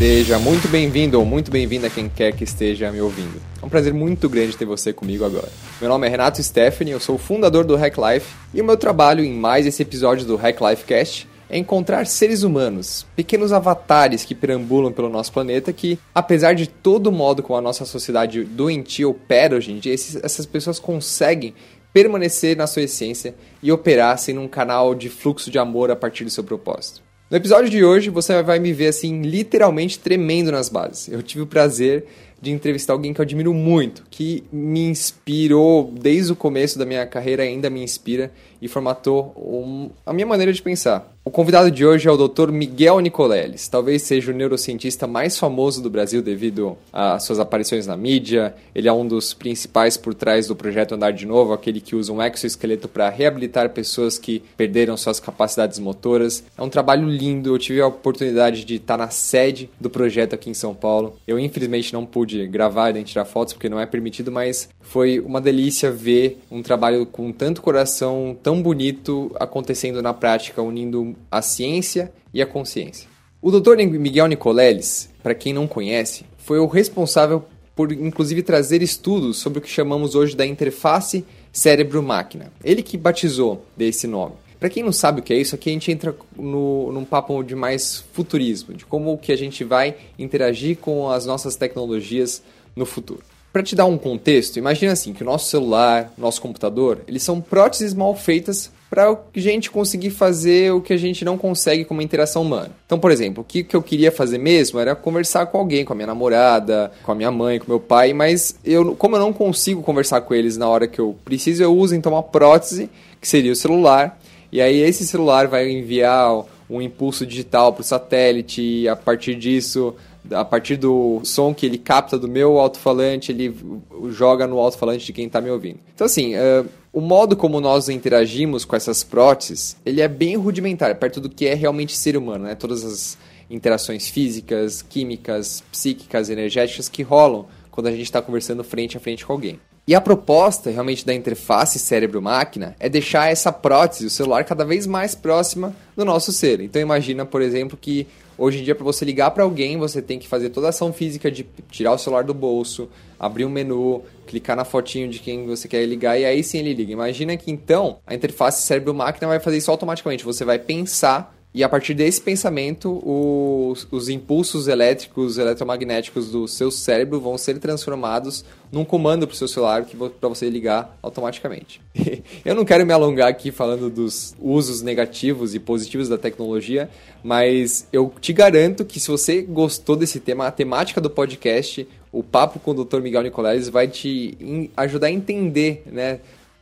Seja muito bem-vindo ou muito bem-vinda quem quer que esteja me ouvindo. É um prazer muito grande ter você comigo agora. Meu nome é Renato Stephanie, eu sou o fundador do Hack Life e o meu trabalho em mais esse episódio do Hack Life Cast é encontrar seres humanos, pequenos avatares que perambulam pelo nosso planeta que, apesar de todo modo como a nossa sociedade doentia opera hoje em dia, esses, essas pessoas conseguem permanecer na sua essência e operar sendo um canal de fluxo de amor a partir do seu propósito. No episódio de hoje, você vai me ver assim, literalmente tremendo nas bases. Eu tive o prazer de entrevistar alguém que eu admiro muito, que me inspirou desde o começo da minha carreira, ainda me inspira e formatou um, a minha maneira de pensar. O convidado de hoje é o Dr. Miguel Nicoleles. Talvez seja o neurocientista mais famoso do Brasil devido às suas aparições na mídia. Ele é um dos principais por trás do projeto Andar de Novo, aquele que usa um exoesqueleto para reabilitar pessoas que perderam suas capacidades motoras. É um trabalho lindo. Eu tive a oportunidade de estar na sede do projeto aqui em São Paulo. Eu infelizmente não pude gravar nem tirar fotos porque não é permitido, mas foi uma delícia ver um trabalho com tanto coração, tão bonito acontecendo na prática, unindo a ciência e a consciência. O Dr. Miguel Nicoleles, para quem não conhece, foi o responsável por inclusive trazer estudos sobre o que chamamos hoje da interface cérebro-máquina. Ele que batizou desse nome. Para quem não sabe o que é isso, aqui a gente entra no, num papo de mais futurismo, de como que a gente vai interagir com as nossas tecnologias no futuro. Para te dar um contexto, imagina assim que o nosso celular, nosso computador, eles são próteses mal feitas para a gente conseguir fazer o que a gente não consegue com uma interação humana. Então, por exemplo, o que, que eu queria fazer mesmo era conversar com alguém, com a minha namorada, com a minha mãe, com meu pai, mas eu, como eu não consigo conversar com eles na hora que eu preciso, eu uso então uma prótese, que seria o celular, e aí esse celular vai enviar um impulso digital para o satélite, e a partir disso a partir do som que ele capta do meu alto-falante, ele joga no alto-falante de quem está me ouvindo. Então, assim, uh, o modo como nós interagimos com essas próteses, ele é bem rudimentar, perto do que é realmente ser humano, né? Todas as interações físicas, químicas, psíquicas, energéticas que rolam quando a gente está conversando frente a frente com alguém. E a proposta realmente da interface cérebro-máquina é deixar essa prótese, o celular, cada vez mais próxima do nosso ser. Então imagina, por exemplo, que Hoje em dia, para você ligar para alguém, você tem que fazer toda a ação física de tirar o celular do bolso, abrir um menu, clicar na fotinho de quem você quer ligar e aí sim ele liga. Imagina que então a interface cérebro-máquina vai fazer isso automaticamente. Você vai pensar e a partir desse pensamento, os, os, impulsos elétricos, eletromagnéticos do seu cérebro vão ser transformados num comando para o seu celular para você ligar automaticamente. Eu não quero me alongar aqui falando dos usos negativos e positivos da tecnologia, mas eu te garanto que se você gostou desse tema, a temática do podcast, o papo com o Dr. Miguel Nicoleles vai te ajudar a entender, né?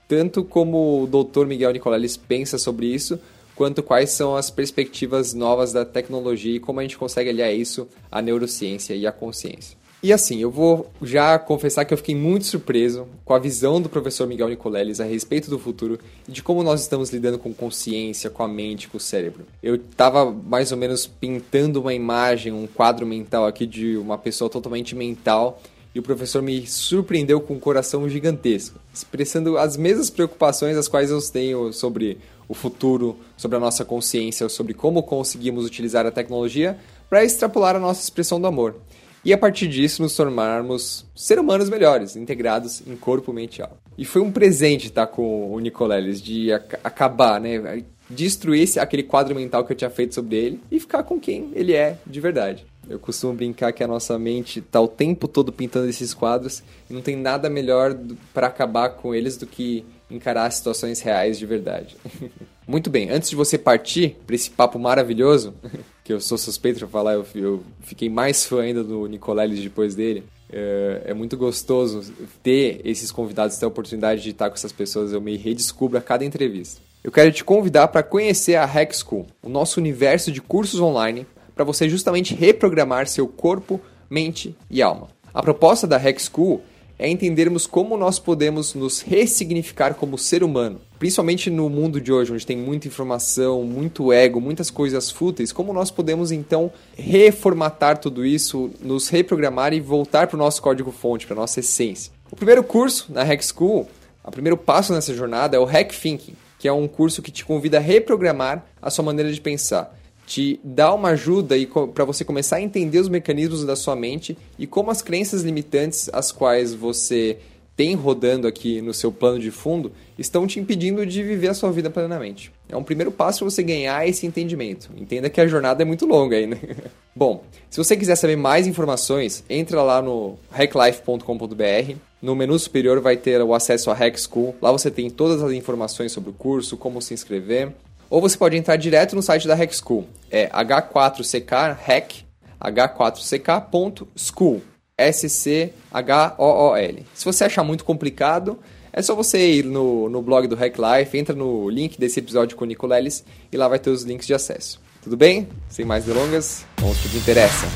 Tanto como o Dr. Miguel Nicoleles pensa sobre isso, quanto quais são as perspectivas novas da tecnologia e como a gente consegue aliar isso à neurociência e à consciência. E assim, eu vou já confessar que eu fiquei muito surpreso com a visão do professor Miguel Nicoleles a respeito do futuro e de como nós estamos lidando com consciência, com a mente, com o cérebro. Eu estava mais ou menos pintando uma imagem, um quadro mental aqui de uma pessoa totalmente mental e o professor me surpreendeu com um coração gigantesco, expressando as mesmas preocupações as quais eu tenho sobre o futuro, sobre a nossa consciência, sobre como conseguimos utilizar a tecnologia para extrapolar a nossa expressão do amor. E a partir disso nos tornarmos seres humanos melhores, integrados em corpo, mente e alma. E foi um presente estar com o Nicoleles, de ac acabar, né? Destruir esse, aquele quadro mental que eu tinha feito sobre ele e ficar com quem ele é de verdade. Eu costumo brincar que a nossa mente está o tempo todo pintando esses quadros e não tem nada melhor para acabar com eles do que encarar situações reais de verdade. Muito bem, antes de você partir para esse papo maravilhoso, que eu sou suspeito de falar, eu, eu, fiquei mais fã ainda do Nicoleles depois dele. É, é, muito gostoso ter esses convidados, ter a oportunidade de estar com essas pessoas. Eu me redescubro a cada entrevista. Eu quero te convidar para conhecer a Hack School, o nosso universo de cursos online para você justamente reprogramar seu corpo, mente e alma. A proposta da Hack School é entendermos como nós podemos nos ressignificar como ser humano, principalmente no mundo de hoje, onde tem muita informação, muito ego, muitas coisas fúteis, como nós podemos então reformatar tudo isso, nos reprogramar e voltar para o nosso código-fonte, para a nossa essência. O primeiro curso na Hack School, o primeiro passo nessa jornada é o Hack Thinking, que é um curso que te convida a reprogramar a sua maneira de pensar te dá uma ajuda para você começar a entender os mecanismos da sua mente e como as crenças limitantes as quais você tem rodando aqui no seu plano de fundo estão te impedindo de viver a sua vida plenamente. É um primeiro passo para você ganhar esse entendimento. Entenda que a jornada é muito longa ainda. Bom, se você quiser saber mais informações, entra lá no hacklife.com.br. No menu superior vai ter o acesso à Hack School. Lá você tem todas as informações sobre o curso, como se inscrever. Ou você pode entrar direto no site da Hack School. É h4ck hack h4ck.school. S-C-H-O-O-L. Se você achar muito complicado, é só você ir no, no blog do Hack Life, entra no link desse episódio com o Nicoleles e lá vai ter os links de acesso. Tudo bem? Sem mais delongas, vamos para o que interessa.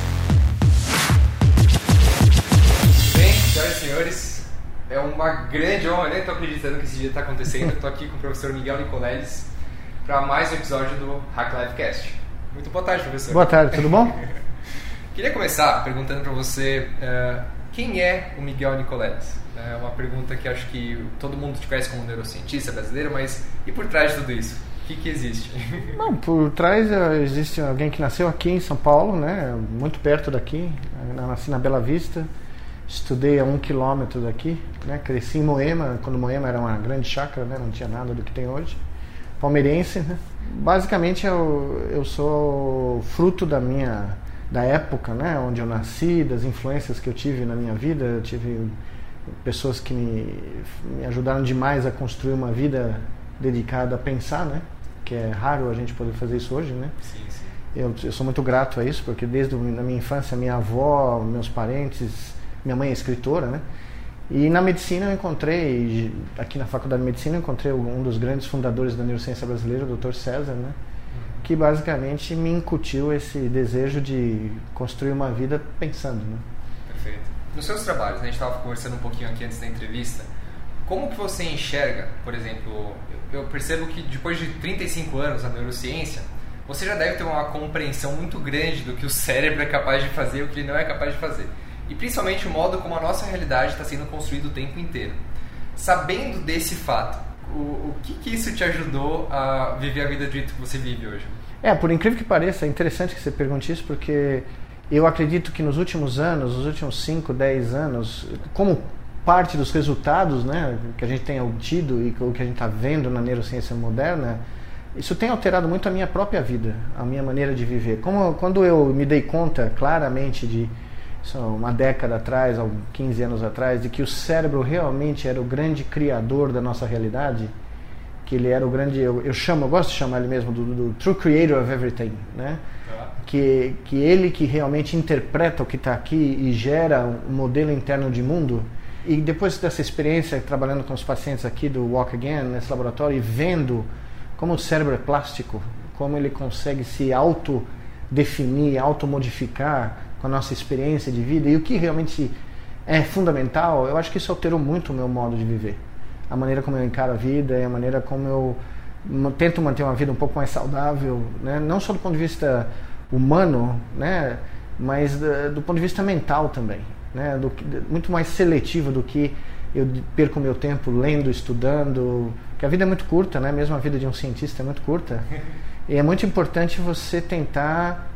Bem, senhoras e senhores, é uma grande honra, nem estou acreditando que esse dia está acontecendo. Estou aqui com o professor Miguel Nicoleles para mais um episódio do Hack Life Cast. Muito boa tarde, professor. Boa tarde, tudo bom? Queria começar perguntando para você uh, quem é o Miguel Nicoleles? É uma pergunta que acho que todo mundo te conhece como neurocientista brasileiro, mas e por trás de tudo isso? O que, que existe? Bom, por trás uh, existe alguém que nasceu aqui em São Paulo, né, muito perto daqui. Eu nasci na Bela Vista, estudei a um quilômetro daqui, né, cresci em Moema, quando Moema era uma grande chácara, né, não tinha nada do que tem hoje. Palmeirense, né? Basicamente eu, eu sou fruto da minha da época, né, onde eu nasci, das influências que eu tive na minha vida. Eu tive pessoas que me, me ajudaram demais a construir uma vida dedicada a pensar, né? Que é raro a gente poder fazer isso hoje, né? Sim, sim. Eu, eu sou muito grato a isso, porque desde a minha infância, minha avó, meus parentes, minha mãe é escritora, né? E na medicina eu encontrei, aqui na Faculdade de Medicina, eu encontrei um dos grandes fundadores da neurociência brasileira, o Dr. César, né? que basicamente me incutiu esse desejo de construir uma vida pensando. Né? Perfeito. Nos seus trabalhos, né, a gente estava conversando um pouquinho aqui antes da entrevista, como que você enxerga, por exemplo, eu percebo que depois de 35 anos na neurociência, você já deve ter uma compreensão muito grande do que o cérebro é capaz de fazer e o que ele não é capaz de fazer. E principalmente o modo como a nossa realidade está sendo construída o tempo inteiro. Sabendo desse fato, o, o que, que isso te ajudou a viver a vida do jeito que você vive hoje? É, por incrível que pareça, é interessante que você pergunte isso, porque eu acredito que nos últimos anos, nos últimos 5, 10 anos, como parte dos resultados né, que a gente tem obtido e o que a gente está vendo na neurociência moderna, isso tem alterado muito a minha própria vida, a minha maneira de viver. Como quando eu me dei conta claramente de uma década atrás, 15 anos atrás, de que o cérebro realmente era o grande criador da nossa realidade, que ele era o grande, eu, eu chamo, eu gosto de chamar ele mesmo do, do true creator of everything, né? Tá. Que, que ele que realmente interpreta o que está aqui e gera um modelo interno de mundo. E depois dessa experiência trabalhando com os pacientes aqui do Walk Again, nesse laboratório, e vendo como o cérebro é plástico, como ele consegue se auto-definir, auto-modificar com a nossa experiência de vida e o que realmente é fundamental, eu acho que isso alterou muito o meu modo de viver a maneira como eu encaro a vida e a maneira como eu tento manter uma vida um pouco mais saudável, né? não só do ponto de vista humano, né? mas do, do ponto de vista mental também, né? do, muito mais seletivo do que eu perco meu tempo lendo, estudando, que a vida é muito curta, né? mesmo a vida de um cientista é muito curta, e é muito importante você tentar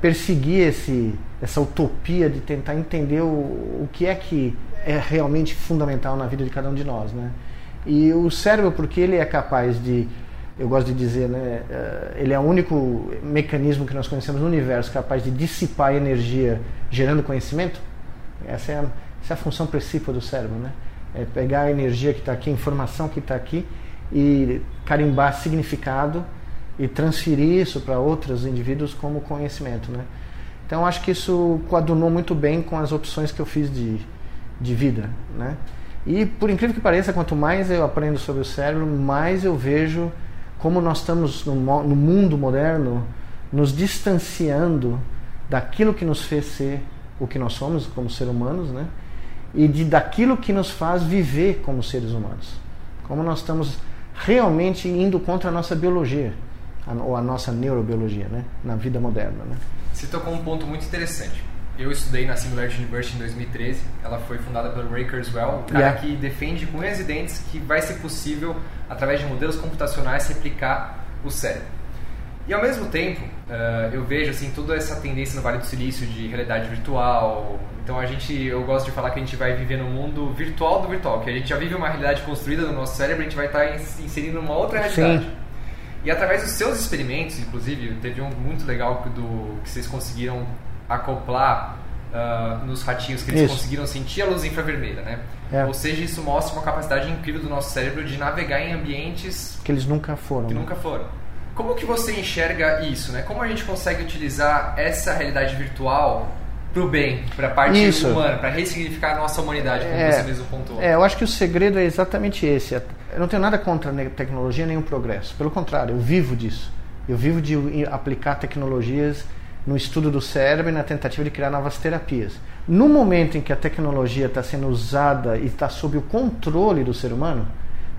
perseguir esse, essa utopia de tentar entender o, o que é que é realmente fundamental na vida de cada um de nós, né? E o cérebro, porque ele é capaz de, eu gosto de dizer, né, eh, ele é o único mecanismo que nós conhecemos no universo capaz de dissipar energia gerando conhecimento. Essa é a, essa é a função principal do cérebro, né? É pegar a energia que está aqui, a informação que está aqui e carimbar significado e transferir isso para outros indivíduos como conhecimento, né? Então acho que isso coadunou muito bem com as opções que eu fiz de de vida, né? E por incrível que pareça, quanto mais eu aprendo sobre o cérebro, mais eu vejo como nós estamos no, no mundo moderno nos distanciando daquilo que nos fez ser o que nós somos como seres humanos, né? E de daquilo que nos faz viver como seres humanos. Como nós estamos realmente indo contra a nossa biologia, a, ou a nossa neurobiologia, né? Na vida moderna, né? Você tocou um ponto muito interessante eu estudei na Singularity University em 2013. Ela foi fundada pelo Ray Kurzweil, um cara yeah. que defende com unhas e dentes que vai ser possível, através de modelos computacionais, replicar o cérebro. E ao mesmo tempo, uh, eu vejo assim toda essa tendência no Vale do Silício de realidade virtual. Então a gente, eu gosto de falar que a gente vai viver no mundo virtual do virtual, que a gente já vive uma realidade construída no nosso cérebro, a gente vai estar inserindo uma outra realidade. Sim. E através dos seus experimentos, inclusive, teve um muito legal do que vocês conseguiram acoplar uh, nos ratinhos, que eles isso. conseguiram sentir a luz infravermelha, né? É. Ou seja, isso mostra uma capacidade incrível do nosso cérebro de navegar em ambientes que eles nunca foram. Que né? nunca foram. Como que você enxerga isso, né? Como a gente consegue utilizar essa realidade virtual para o bem, para a parte isso. humana, para ressignificar a nossa humanidade, como é, você mesmo pontuou? É, eu acho que o segredo é exatamente esse. Eu não tenho nada contra a tecnologia nem o progresso. Pelo contrário, eu vivo disso. Eu vivo de aplicar tecnologias no estudo do cérebro e na tentativa de criar novas terapias. No momento em que a tecnologia está sendo usada e está sob o controle do ser humano,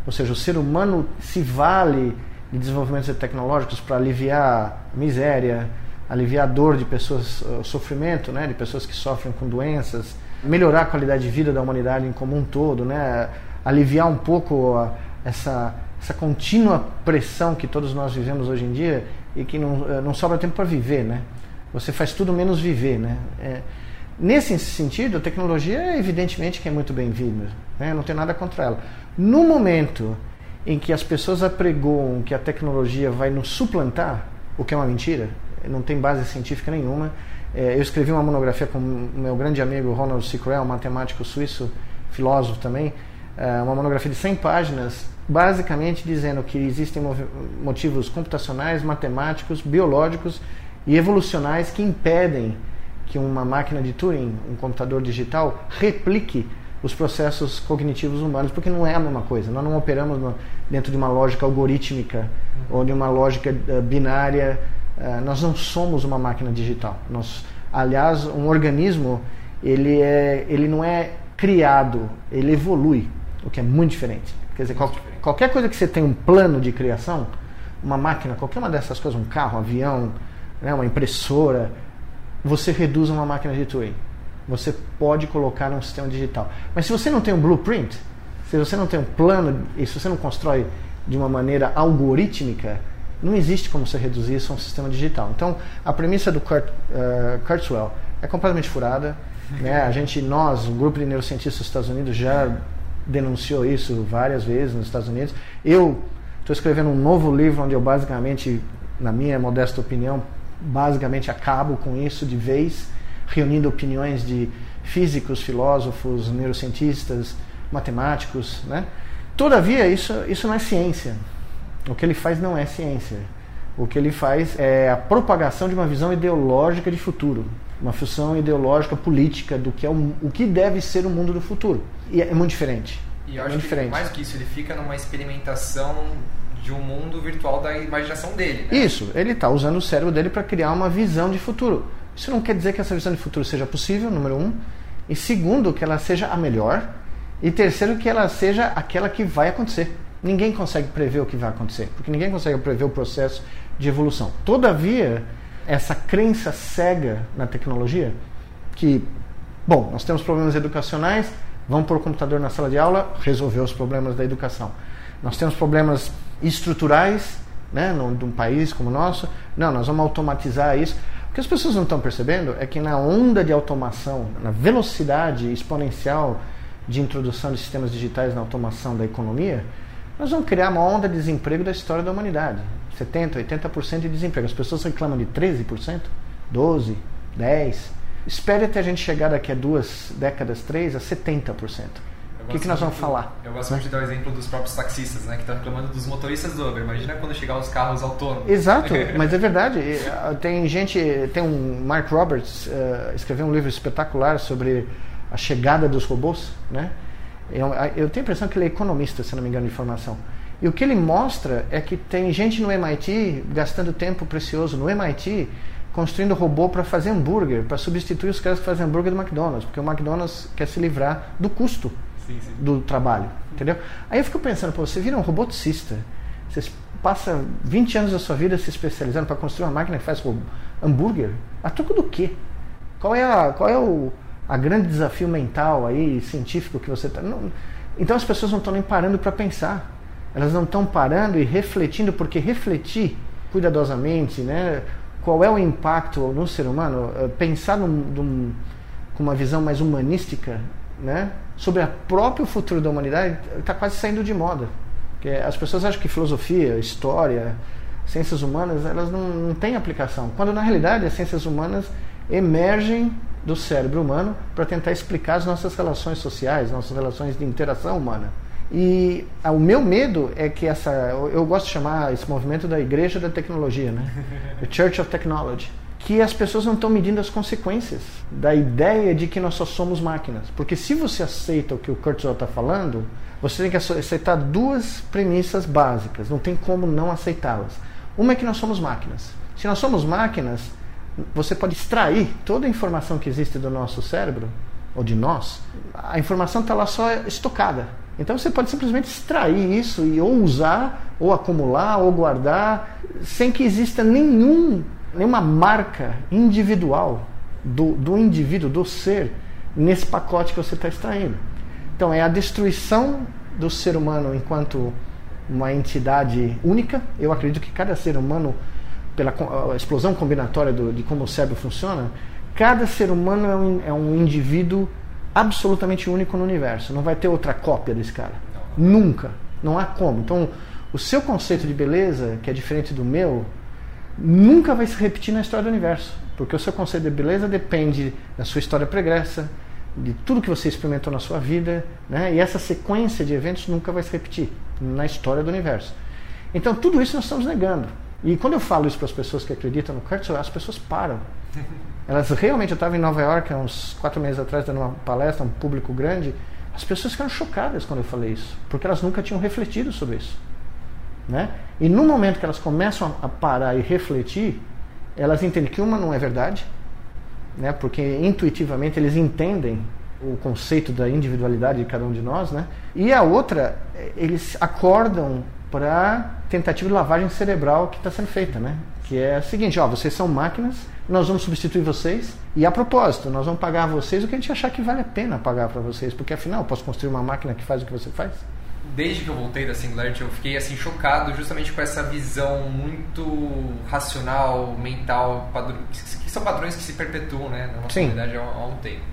ou seja, o ser humano se vale de desenvolvimentos tecnológicos para aliviar a miséria, aliviar a dor de pessoas, o sofrimento, né, de pessoas que sofrem com doenças, melhorar a qualidade de vida da humanidade em comum todo, né, aliviar um pouco a, essa essa contínua pressão que todos nós vivemos hoje em dia e que não, eh, não sobra tempo para viver, né? Você faz tudo menos viver, né? É, nesse sentido, a tecnologia, evidentemente, que é muito bem-vinda, né? Não tem nada contra ela. No momento em que as pessoas apregoam que a tecnologia vai nos suplantar, o que é uma mentira, não tem base científica nenhuma. É, eu escrevi uma monografia com meu grande amigo Ronald Sicrell, matemático suíço, filósofo também, é, uma monografia de 100 páginas, basicamente dizendo que existem motivos computacionais, matemáticos, biológicos e evolucionais que impedem que uma máquina de Turing, um computador digital, replique os processos cognitivos humanos, porque não é a mesma coisa. Nós não operamos no, dentro de uma lógica algorítmica ou de uma lógica uh, binária. Uh, nós não somos uma máquina digital. Nós, aliás, um organismo ele, é, ele não é criado, ele evolui, o que é muito diferente. Quer dizer, qual, qualquer coisa que você tem um plano de criação, uma máquina, qualquer uma dessas coisas, um carro, um avião, né, uma impressora, você reduz uma máquina de Turing você pode colocar num sistema digital. Mas se você não tem um blueprint, se você não tem um plano e se você não constrói de uma maneira algorítmica, não existe como você reduzir isso a um sistema digital. Então, a premissa do Kurt, uh, Kurzweil é completamente furada. Né? A gente, nós, o grupo de neurocientistas dos Estados Unidos já denunciou isso várias vezes nos Estados Unidos. Eu estou escrevendo um novo livro onde eu basicamente, na minha modesta opinião, basicamente acabo com isso de vez reunindo opiniões de físicos, filósofos, neurocientistas, matemáticos, né? Todavia, isso, isso não é ciência. O que ele faz não é ciência. O que ele faz é a propagação de uma visão ideológica de futuro, uma visão ideológica política do que é o, o que deve ser o mundo do futuro. E é muito diferente. E eu é acho diferente. que mais do que isso, ele fica numa experimentação de um mundo virtual da imaginação dele. Né? Isso, ele está usando o cérebro dele para criar uma visão de futuro. Isso não quer dizer que essa visão de futuro seja possível, número um. E segundo, que ela seja a melhor. E terceiro, que ela seja aquela que vai acontecer. Ninguém consegue prever o que vai acontecer, porque ninguém consegue prever o processo de evolução. Todavia, essa crença cega na tecnologia, que, bom, nós temos problemas educacionais, vamos pôr o computador na sala de aula, resolver os problemas da educação. Nós temos problemas estruturais, né, num, país como o nosso, não, nós vamos automatizar isso. O que as pessoas não estão percebendo é que na onda de automação, na velocidade exponencial de introdução de sistemas digitais na automação da economia, nós vamos criar uma onda de desemprego da história da humanidade. 70%, 80% de desemprego. As pessoas reclamam de 13%, 12%, 10%. Espere até a gente chegar daqui a duas décadas, três, a 70%. O que, que nós vamos falar? Eu gosto muito de dar o exemplo dos próprios taxistas, né? Que estão reclamando dos motoristas do Uber. Imagina quando chegar os carros autônomos. Exato, mas é verdade. Ah, tem gente, tem um Mark Roberts uh, escreveu um livro espetacular sobre a chegada dos robôs, né? Eu, eu tenho a impressão que ele é economista, se não me engano, de formação. E o que ele mostra é que tem gente no MIT gastando tempo precioso no MIT construindo robô para fazer hambúrguer, para substituir os caras que fazem hambúrguer do McDonald's, porque o McDonald's quer se livrar do custo sim, sim. do trabalho, entendeu? Aí eu fico pensando, pô, você vira um roboticista, você passa 20 anos da sua vida se especializando para construir uma máquina que faz hambúrguer, a troco do quê? Qual é, a, qual é o a grande desafio mental aí, científico que você está... Então as pessoas não estão nem parando para pensar. Elas não estão parando e refletindo, porque refletir cuidadosamente, né? qual é o impacto no ser humano, eh, pensar num, num, com uma visão mais humanística né? sobre o próprio futuro da humanidade está quase saindo de moda. As pessoas acham que filosofia, história, ciências humanas, elas não, não têm aplicação. Quando na realidade as ciências humanas emergem do cérebro humano para tentar explicar as nossas relações sociais, nossas relações de interação humana. E ah, o meu medo é que essa, eu gosto de chamar esse movimento da igreja da tecnologia, né? The Church of Technology, que as pessoas não estão medindo as consequências da ideia de que nós só somos máquinas. Porque se você aceita o que o Kurzweil está falando, você tem que aceitar duas premissas básicas, não tem como não aceitá-las. Uma é que nós somos máquinas. Se nós somos máquinas, você pode extrair toda a informação que existe do nosso cérebro, ou de nós, a informação está lá só estocada. Então você pode simplesmente extrair isso e ou usar, ou acumular, ou guardar, sem que exista nenhum, nenhuma marca individual do, do indivíduo, do ser, nesse pacote que você está extraindo. Então é a destruição do ser humano enquanto uma entidade única. Eu acredito que cada ser humano pela explosão combinatória do, de como o cérebro funciona, cada ser humano é um, é um, indivíduo absolutamente único no universo. Não vai ter outra cópia desse cara. Nunca. Não há como. Então, o seu conceito de beleza, que é diferente do meu, nunca vai se repetir na história do universo. Porque o seu conceito de beleza depende da sua história pregressa, de tudo que você experimentou na sua vida, né? e essa sequência de eventos nunca vai se repetir na história do universo. Então, tudo isso nós estamos negando. E quando eu falo isso para as pessoas que acreditam no Kurzweil, as pessoas param. Elas realmente, eu estava em Nova York há uns quatro meses atrás dando uma palestra, um público grande, as pessoas ficaram chocadas quando eu falei isso, porque elas nunca tinham refletido sobre isso. Né? E no momento que elas começam a parar e refletir, elas entendem que uma não é verdade, né? porque intuitivamente eles entendem o conceito da individualidade de cada um de nós, né? e a outra, eles acordam para tentativa de lavagem cerebral que está sendo feita, né? Que é a seguinte, ó, vocês são máquinas, nós vamos substituir vocês e a propósito, nós vamos pagar a vocês o que a gente achar que vale a pena pagar para vocês, porque afinal, eu posso construir uma máquina que faz o que você faz? Desde que eu voltei da Singularity, eu fiquei assim chocado justamente com essa visão muito racional, mental, padr... que são padrões que se perpetuam, né, na nossa Sim. há um tempo.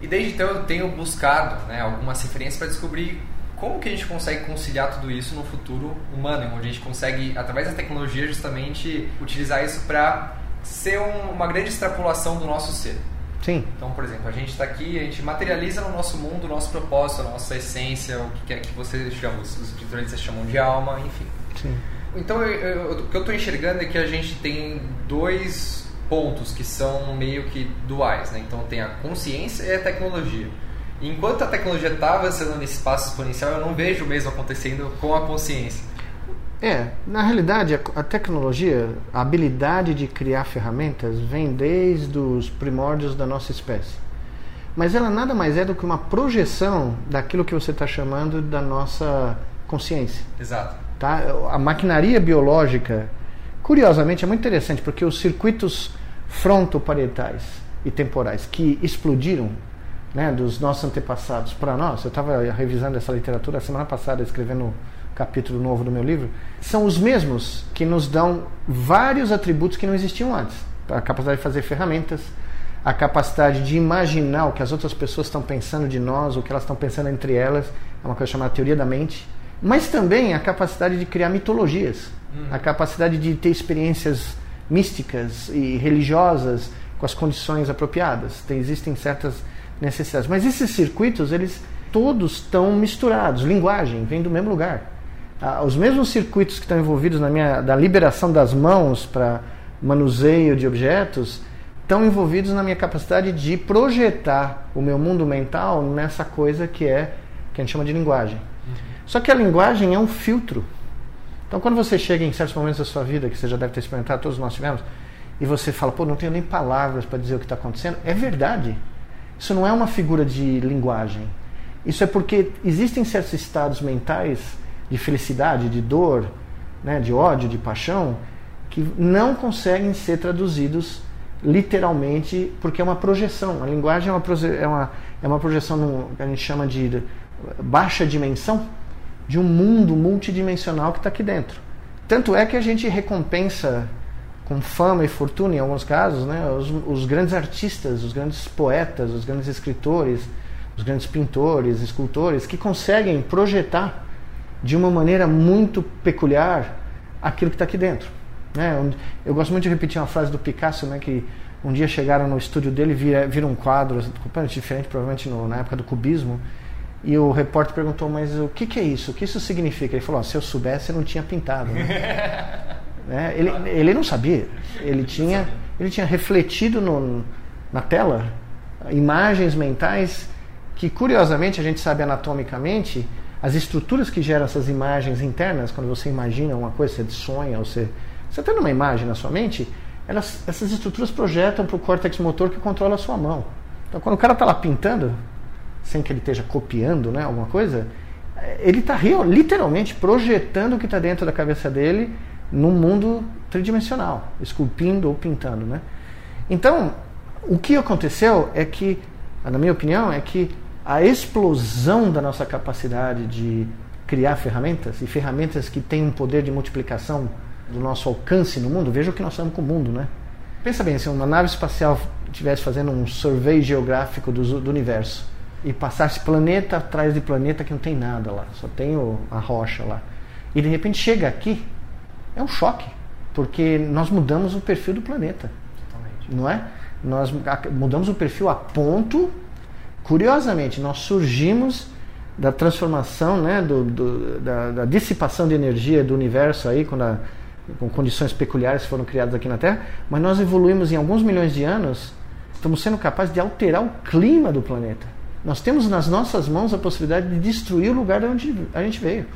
E desde então eu tenho buscado, né, algumas referências para descobrir como que a gente consegue conciliar tudo isso no futuro humano, onde a gente consegue, através da tecnologia, justamente utilizar isso para ser um, uma grande extrapolação do nosso ser. Sim. Então, por exemplo, a gente está aqui, a gente materializa no nosso mundo o nosso propósito, a nossa essência, o que quer que você chama, os espiritualistas chamam de alma, enfim. Sim. Então, eu, eu, o que eu estou enxergando é que a gente tem dois pontos que são meio que duais, né? Então, tem a consciência e a tecnologia. Enquanto a tecnologia está avançando nesse espaço exponencial, eu não vejo o mesmo acontecendo com a consciência. É, na realidade, a, tecnologia, a habilidade de criar ferramentas vem desde os primórdios da nossa espécie. Mas ela nada mais é do que uma projeção daquilo que você está chamando da nossa consciência. Exato. Tá? A maquinaria biológica, curiosamente, é muito interessante porque os circuitos frontoparietais e temporais que explodiram né, dos nossos antepassados para nós, eu estava revisando essa literatura semana passada, escrevendo um capítulo novo do meu livro, são os mesmos que nos dão vários atributos que não existiam antes. A capacidade de fazer ferramentas, a capacidade de imaginar o que as outras pessoas estão pensando de nós, o que elas estão pensando entre elas, é uma coisa chamada teoria da mente, mas também a capacidade de criar mitologias, hum. a capacidade de ter experiências místicas e religiosas com as condições apropriadas. Tem, existem certas necessidades. Mas esses circuitos, eles todos estão misturados. Linguagem vem do mesmo lugar. Ah, os mesmos circuitos que estão envolvidos na minha da liberação das mãos para manuseio de objetos estão envolvidos na minha capacidade de projetar o meu mundo mental nessa coisa que é que a gente chama de linguagem. Uhum. Só que a linguagem é um filtro. Então, quando você chega em certos momentos da sua vida, que você já deve ter experimentado, todos nós tivemos, e você fala, pô, não tenho nem palavras para dizer o que está acontecendo, é verdade. Isso não é uma figura de linguagem. Isso é porque existem certos estados mentais de felicidade, de dor, né, de ódio, de paixão, que não conseguem ser traduzidos literalmente porque é uma projeção. A linguagem é uma, é uma, é uma projeção no, que a gente chama de baixa dimensão de um mundo multidimensional que está aqui dentro. Tanto é que a gente recompensa com fama e fortuna, em alguns casos, né, os, os grandes artistas, os grandes poetas, os grandes escritores, os grandes pintores, escultores, que conseguem projetar de uma maneira muito peculiar aquilo que está aqui dentro. Né? Eu gosto muito de repetir uma frase do Picasso, né, que um dia chegaram no estúdio dele e viram vira um quadro completamente diferente, provavelmente no, na época do cubismo, e o repórter perguntou, mas o que, que é isso? O que isso significa? Ele falou, oh, se eu soubesse, eu não tinha pintado. Né? né? Ele, ele não sabia. Ele tinha, ele tinha refletido no, na tela imagens mentais que, curiosamente, a gente sabe anatomicamente, as estruturas que geram essas imagens internas, quando você imagina uma coisa, você sonha, ou você, você tem uma imagem na sua mente, elas, essas estruturas projetam para o córtex motor que controla a sua mão. Então, quando o cara está lá pintando, sem que ele esteja copiando né, alguma coisa, ele está literalmente projetando o que está dentro da cabeça dele num mundo tridimensional, esculpindo ou pintando. Né? Então, o que aconteceu é que, na minha opinião, é que a explosão da nossa capacidade de criar ferramentas, e ferramentas que têm um poder de multiplicação do nosso alcance no mundo, veja o que nós estamos com o mundo, né? Pensa bem, se uma nave espacial estivesse fazendo um survey geográfico do, do universo, e passasse planeta atrás de planeta que não tem nada lá, só tem o, a rocha lá. E de repente chega aqui, é um choque, porque nós mudamos o perfil do planeta. Totalmente. Não é? Nós mudamos o perfil a ponto, curiosamente, nós surgimos da transformação, né, do, do da, da, dissipação de energia do universo aí, quando a, com condições peculiares foram criadas aqui na Terra, mas nós evoluímos em alguns milhões de anos, estamos sendo capazes de alterar o clima do planeta. Nós temos nas nossas mãos a possibilidade de destruir o lugar de onde a gente veio.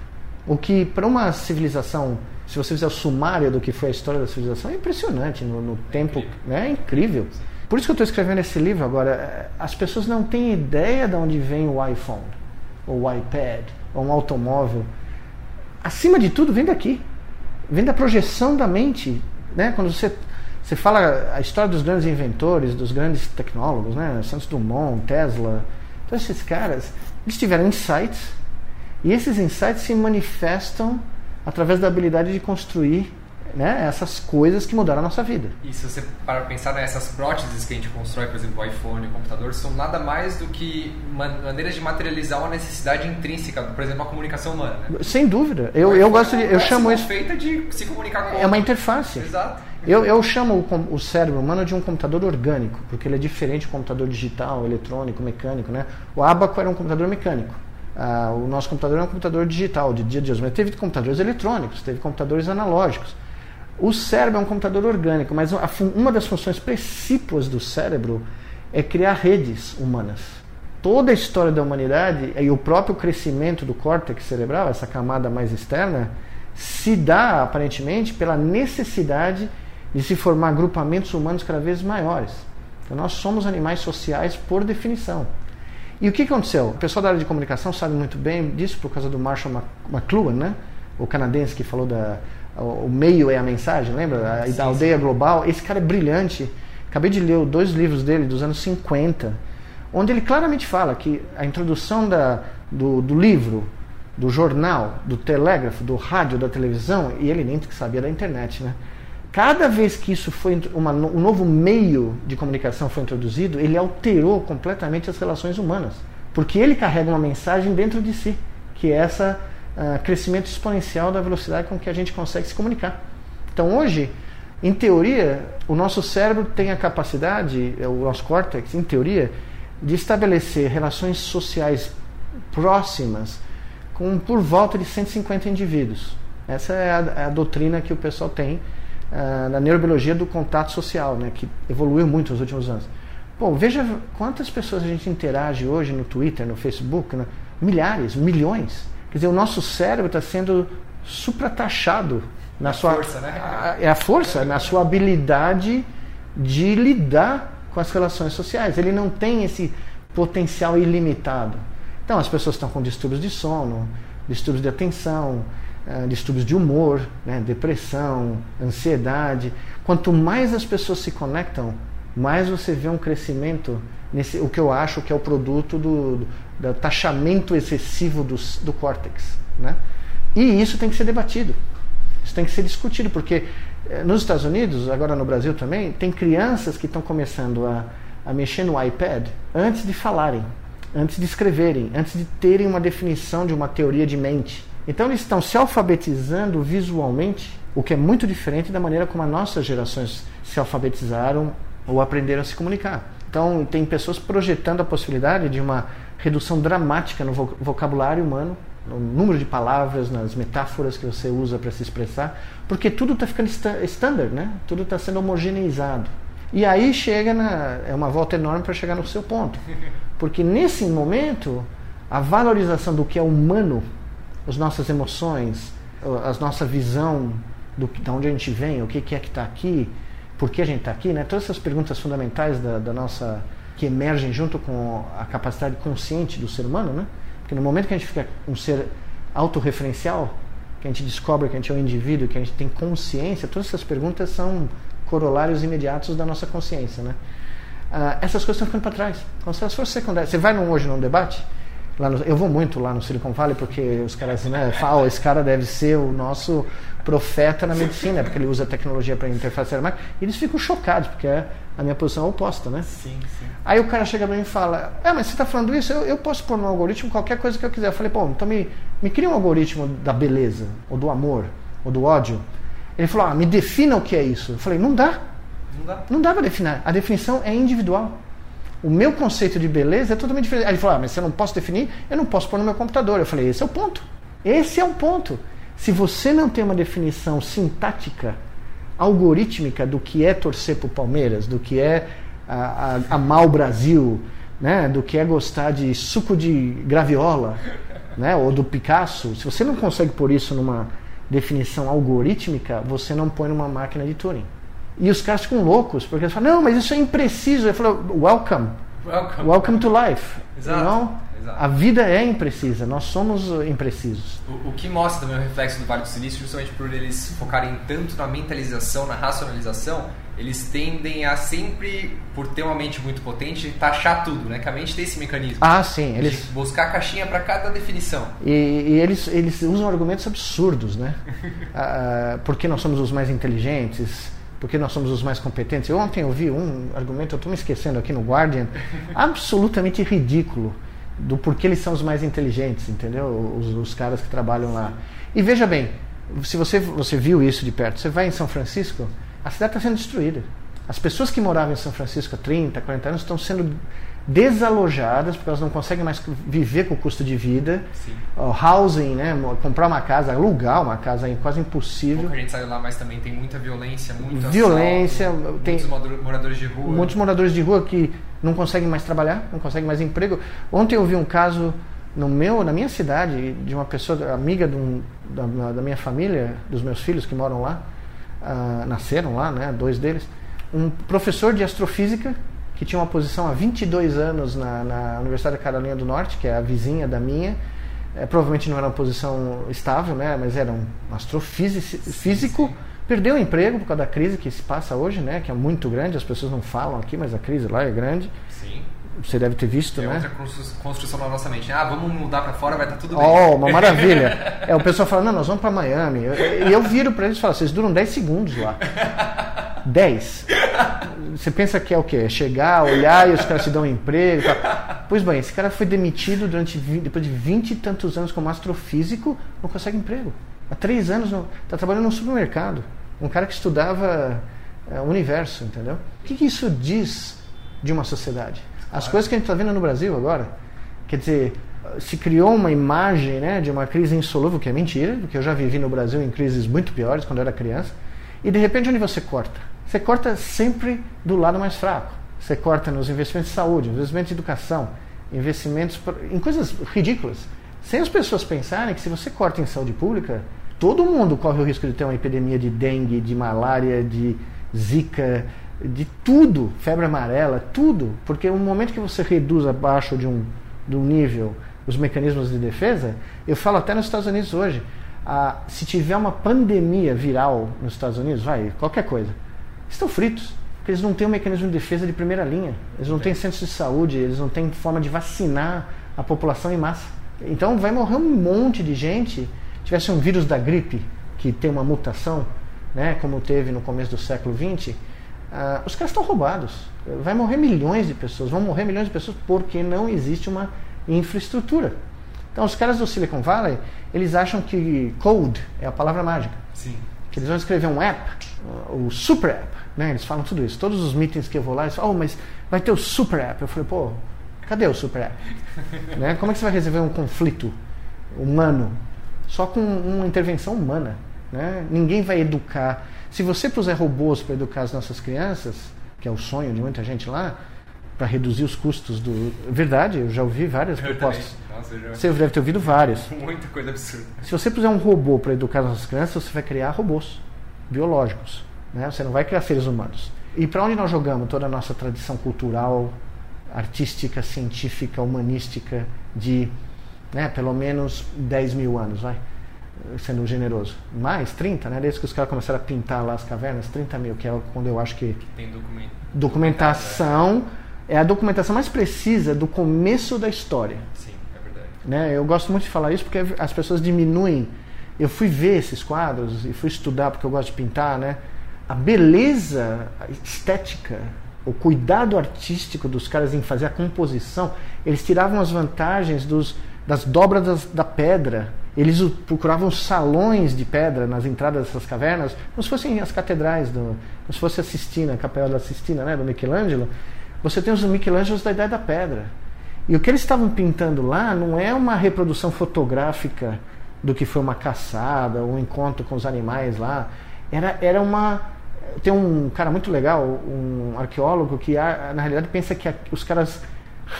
O que, para uma civilização, se você fizer o sumário do que foi a história da civilização, é impressionante no, no tempo, né? é incrível. Por isso que eu estou escrevendo esse livro agora. As pessoas não têm ideia de onde vem o iPhone, ou o iPad, ou um automóvel. Acima de tudo, vem daqui. Vem da projeção da mente. Né? Quando você você fala a história dos grandes inventores, dos grandes tecnólogos, né? Santos Dumont, Tesla, então, esses caras, eles tiveram insights, e esses insights se manifestam através da habilidade de construir né, essas coisas que mudaram a nossa vida. E se você para pensar nessas próteses que a gente constrói, por exemplo, o iPhone, o computador, são nada mais do que maneiras de materializar uma necessidade intrínseca, por exemplo, a comunicação humana. Né? Sem dúvida. Eu, eu gosto de. Eu chamo isso. feita de se comunicar com. É uma interface. Exato. Eu, eu chamo o, o, cérebro humano de um computador orgânico, porque ele é diferente do computador digital, eletrônico, mecânico. Né? O Abaco era um computador mecânico. Ah, o nosso computador é um computador digital, de dia a dia. Mas teve computadores eletrônicos, teve computadores analógicos. O cérebro é um computador orgânico, mas uma das funções precípuas do cérebro é criar redes humanas. Toda a história da humanidade e o próprio crescimento do córtex cerebral, essa camada mais externa, se dá aparentemente pela necessidade de se formar agrupamentos humanos cada vez maiores. Então, nós somos animais sociais por definição. E o que aconteceu? O pessoal da área de comunicação sabe muito bem disso por causa do Marshall McLuhan, né? o canadense que falou da o meio é a mensagem, lembra? A, sim, aldeia sim. global. Esse cara é brilhante. Acabei de ler dois livros dele dos anos 50, onde ele claramente fala que a introdução da, do, do livro, do jornal, do telégrafo, do rádio, da televisão, e ele nem sabia da internet, né? Cada vez que isso foi uma, um novo meio de comunicação foi introduzido, ele alterou completamente as relações humanas, porque ele carrega uma mensagem dentro de si, que é essa uh, crescimento exponencial da velocidade com que a gente consegue se comunicar. Então hoje, em teoria, o nosso cérebro tem a capacidade, é, o nosso córtex, em teoria, de estabelecer relações sociais próximas com por volta de 150 indivíduos. Essa é a, é a doutrina que o pessoal tem uh, na neurobiologia do contato social, né, que evoluiu muito nos últimos anos. Bom, veja quantas pessoas a gente interage hoje no Twitter, no Facebook, né? milhares, milhões. Quer dizer, o nosso cérebro está sendo suprataxado na a sua força, né? A, é a força, na sua habilidade de lidar com as relações sociais. Ele não tem esse potencial ilimitado. Então, as pessoas estão com distúrbios de sono, distúrbios de atenção, distúrbios de humor, né, depressão, ansiedade. Quanto mais as pessoas se conectam, mais você vê um crescimento nesse, o que eu acho que é o produto do, do, do taxamento excessivo do, do córtex. Né? E isso tem que ser debatido. Isso tem que ser discutido, porque eh, nos Estados Unidos, agora no Brasil também, tem crianças que estão começando a, a mexer no iPad antes de falarem, antes de escreverem, antes de terem uma definição de uma teoria de mente. Então eles estão se alfabetizando visualmente, o que é muito diferente da maneira como as nossas gerações se alfabetizaram ou aprenderam a se comunicar. Então tem pessoas projetando a possibilidade de uma redução dramática no vocabulário humano, no número de palavras, nas metáforas que você usa para se expressar, porque tudo está ficando standard, né? Tudo está sendo homogeneizado. E aí chega na é uma volta enorme para chegar no seu ponto, porque nesse momento a valorização do que é humano, as nossas emoções, a nossa visão do de onde a gente vem, o que é que está aqui, por que a gente está aqui, né? Todas essas perguntas fundamentais da, da nossa que emergem junto com a capacidade consciente do ser humano, né? Porque no momento que a gente fica um ser autorreferencial, que a gente descobre que a gente é um indivíduo, que a gente tem consciência, todas essas perguntas são corolários imediatos da nossa consciência, né? Ah, essas coisas estão ficando para trás, como se elas fossem secundárias. Você vai num, hoje num debate, lá no, eu vou muito lá no Silicon Valley porque os caras né, falam, esse cara deve ser o nosso profeta na medicina, porque ele usa tecnologia para interface cerebral. E eles ficam chocados, porque é a minha posição é oposta, né? Sim, sim. Aí o cara chega para mim e fala: É, mas você está falando isso? Eu, eu posso pôr no algoritmo qualquer coisa que eu quiser. Eu falei: Pô, então me, me cria um algoritmo da beleza, ou do amor, ou do ódio. Ele falou: Ah, me defina o que é isso. Eu falei: Não dá. Não dá. Não dá para definir. A definição é individual. O meu conceito de beleza é totalmente diferente. Aí ele falou: Ah, mas você não posso definir? Eu não posso pôr no meu computador. Eu falei: Esse é o ponto. Esse é o ponto. Se você não tem uma definição sintática, algorítmica do que é torcer para o Palmeiras, do que é amar o Brasil, né, do que é gostar de suco de graviola, né, ou do Picasso, se você não consegue pôr isso numa definição algorítmica, você não põe numa máquina de Turing. E os caras ficam loucos, porque eles falam, não, mas isso é impreciso. Eu falo, welcome. Welcome. Welcome to life. Exato. Exato. A vida é imprecisa, nós somos imprecisos. O, o, que mostra também o reflexo do Vale do Silício, justamente por eles focarem tanto na mentalização, na racionalização, eles tendem a sempre, por ter uma mente muito potente, taxar tudo, né? Que a mente tem esse mecanismo. Ah, sim. Eles... buscar a caixinha para cada definição. E, e, eles, eles usam argumentos absurdos, né? ah, porque nós somos os mais inteligentes, porque nós somos os mais competentes. Eu ontem ouvi um argumento, eu estou me esquecendo aqui no Guardian, absolutamente ridículo do porquê eles são os mais inteligentes, entendeu? Os, os caras que trabalham lá. E veja bem, se você, você viu isso de perto, você vai em São Francisco, a cidade está sendo destruída. As pessoas que moravam em São Francisco há 30, 40 anos estão sendo desalojadas porque elas não conseguem mais viver com o custo de vida. O housing, né, comprar uma casa, alugar uma casa é quase impossível. Pouca gente sai lá, mas também tem muita violência, muita violência, assalto, tem muitos moradores de rua. Muitos moradores de rua que não conseguem mais trabalhar, não conseguem mais emprego. Ontem eu vi um caso no meu, na minha cidade de uma pessoa amiga um, da, da, minha família, dos meus filhos que moram lá, uh, nasceram lá, né, dois deles, um professor de astrofísica que tinha uma posição há 22 anos na, na Universidade da Carolina do Norte, que é a vizinha da minha. É, provavelmente não era uma posição estável, né, mas era um astrofísico. Perdeu o emprego por causa da crise que se passa hoje, né, que é muito grande. As pessoas não falam aqui, mas a crise lá é grande. Sim. Você deve ter visto, é né? outra construção na nossa mente. Ah, vamos mudar para fora, vai estar tá tudo bem. Oh, uma maravilha. é, o pessoal fala, não, nós vamos para Miami. E eu, eu, viro para eles e falo, vocês duram 10 segundos lá. 10. Você pensa que é o quê? É chegar, olhar e os caras te dão um emprego. Tal. Pois bem, esse cara foi demitido durante depois de 20 e tantos anos como astrofísico, não consegue emprego. Há três anos está trabalhando num supermercado. Um cara que estudava é, o universo, entendeu? O que, que isso diz de uma sociedade? As coisas que a gente está vendo no Brasil agora, quer dizer, se criou uma imagem né, de uma crise insolúvel, que é mentira, porque eu já vivi no Brasil em crises muito piores quando eu era criança, e de repente onde você corta? Você corta sempre do lado mais fraco. Você corta nos investimentos de saúde, investimentos de educação, investimentos em coisas ridículas. Sem as pessoas pensarem que se você corta em saúde pública, todo mundo corre o risco de ter uma epidemia de dengue, de malária, de zika, de tudo, febre amarela, tudo, porque no momento que você reduz abaixo de um, de um nível os mecanismos de defesa, eu falo até nos Estados Unidos hoje, ah, se tiver uma pandemia viral nos Estados Unidos, vai, qualquer coisa, estão fritos, porque eles não têm um mecanismo de defesa de primeira linha, eles não têm centros de saúde, eles não têm forma de vacinar a população em massa. Então vai morrer um monte de gente, tivesse um vírus da gripe, que tem uma mutação, né, como teve no começo do século XX, ah, os caras estão roubados. Vai morrer milhões de pessoas, vão morrer milhões de pessoas porque não existe uma infraestrutura. Então, os caras do Silicon Valley, eles acham que code é a palavra mágica. Sim. Que eles vão escrever um app, o super app, né? Eles falam tudo isso. Todos os meetings que eu vou lá, eles falam, oh, mas vai ter o super app. Eu falei, pô, cadê o super app? né? Como é que você vai resolver um conflito humano só com uma intervenção humana? Né? Ninguém vai educar. Se você puser robôs para educar as nossas crianças, que é o sonho de muita gente lá, para reduzir os custos do. Verdade, eu já ouvi várias Eu propostas. Nossa, já... Você deve ter ouvido várias. Muita coisa absurda. Se você puser um robô para educar as nossas crianças, você vai criar robôs biológicos. Né? Você não vai criar seres humanos. E para onde nós jogamos toda a nossa tradição cultural, artística, científica, humanística de né, pelo menos 10 mil anos, vai? Sendo generoso. Mais 30, né? Desde que os caras começaram a pintar lá as cavernas, 30 mil, que é quando eu acho que Tem documento. documentação é a documentação mais precisa do começo da história. Sim, é verdade. Né? Eu gosto muito de falar isso porque as pessoas diminuem. Eu fui ver esses quadros e fui estudar porque eu gosto de pintar, né? A beleza estética, o cuidado artístico dos caras em fazer a composição, eles tiravam as vantagens dos, das dobras das, da pedra. Eles procuravam salões de pedra nas entradas dessas cavernas, como se fossem as catedrais, do, como se fosse a Sistina, a Capela da Sistina, né, do Michelangelo. Você tem os Michelangelos da Idade da Pedra. E o que eles estavam pintando lá não é uma reprodução fotográfica do que foi uma caçada, um encontro com os animais lá. Era, era uma. Tem um cara muito legal, um arqueólogo, que ah, na realidade pensa que os caras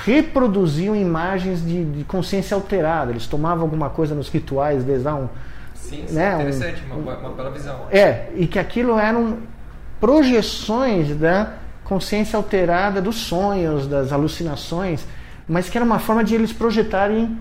reproduziam imagens de, de consciência alterada. Eles tomavam alguma coisa nos rituais deles lá, um, Sim, sim Né, um- interessante, uma, uma bela visão. é, e que aquilo eram projeções da consciência alterada dos sonhos, das alucinações, mas que era uma forma de eles projetarem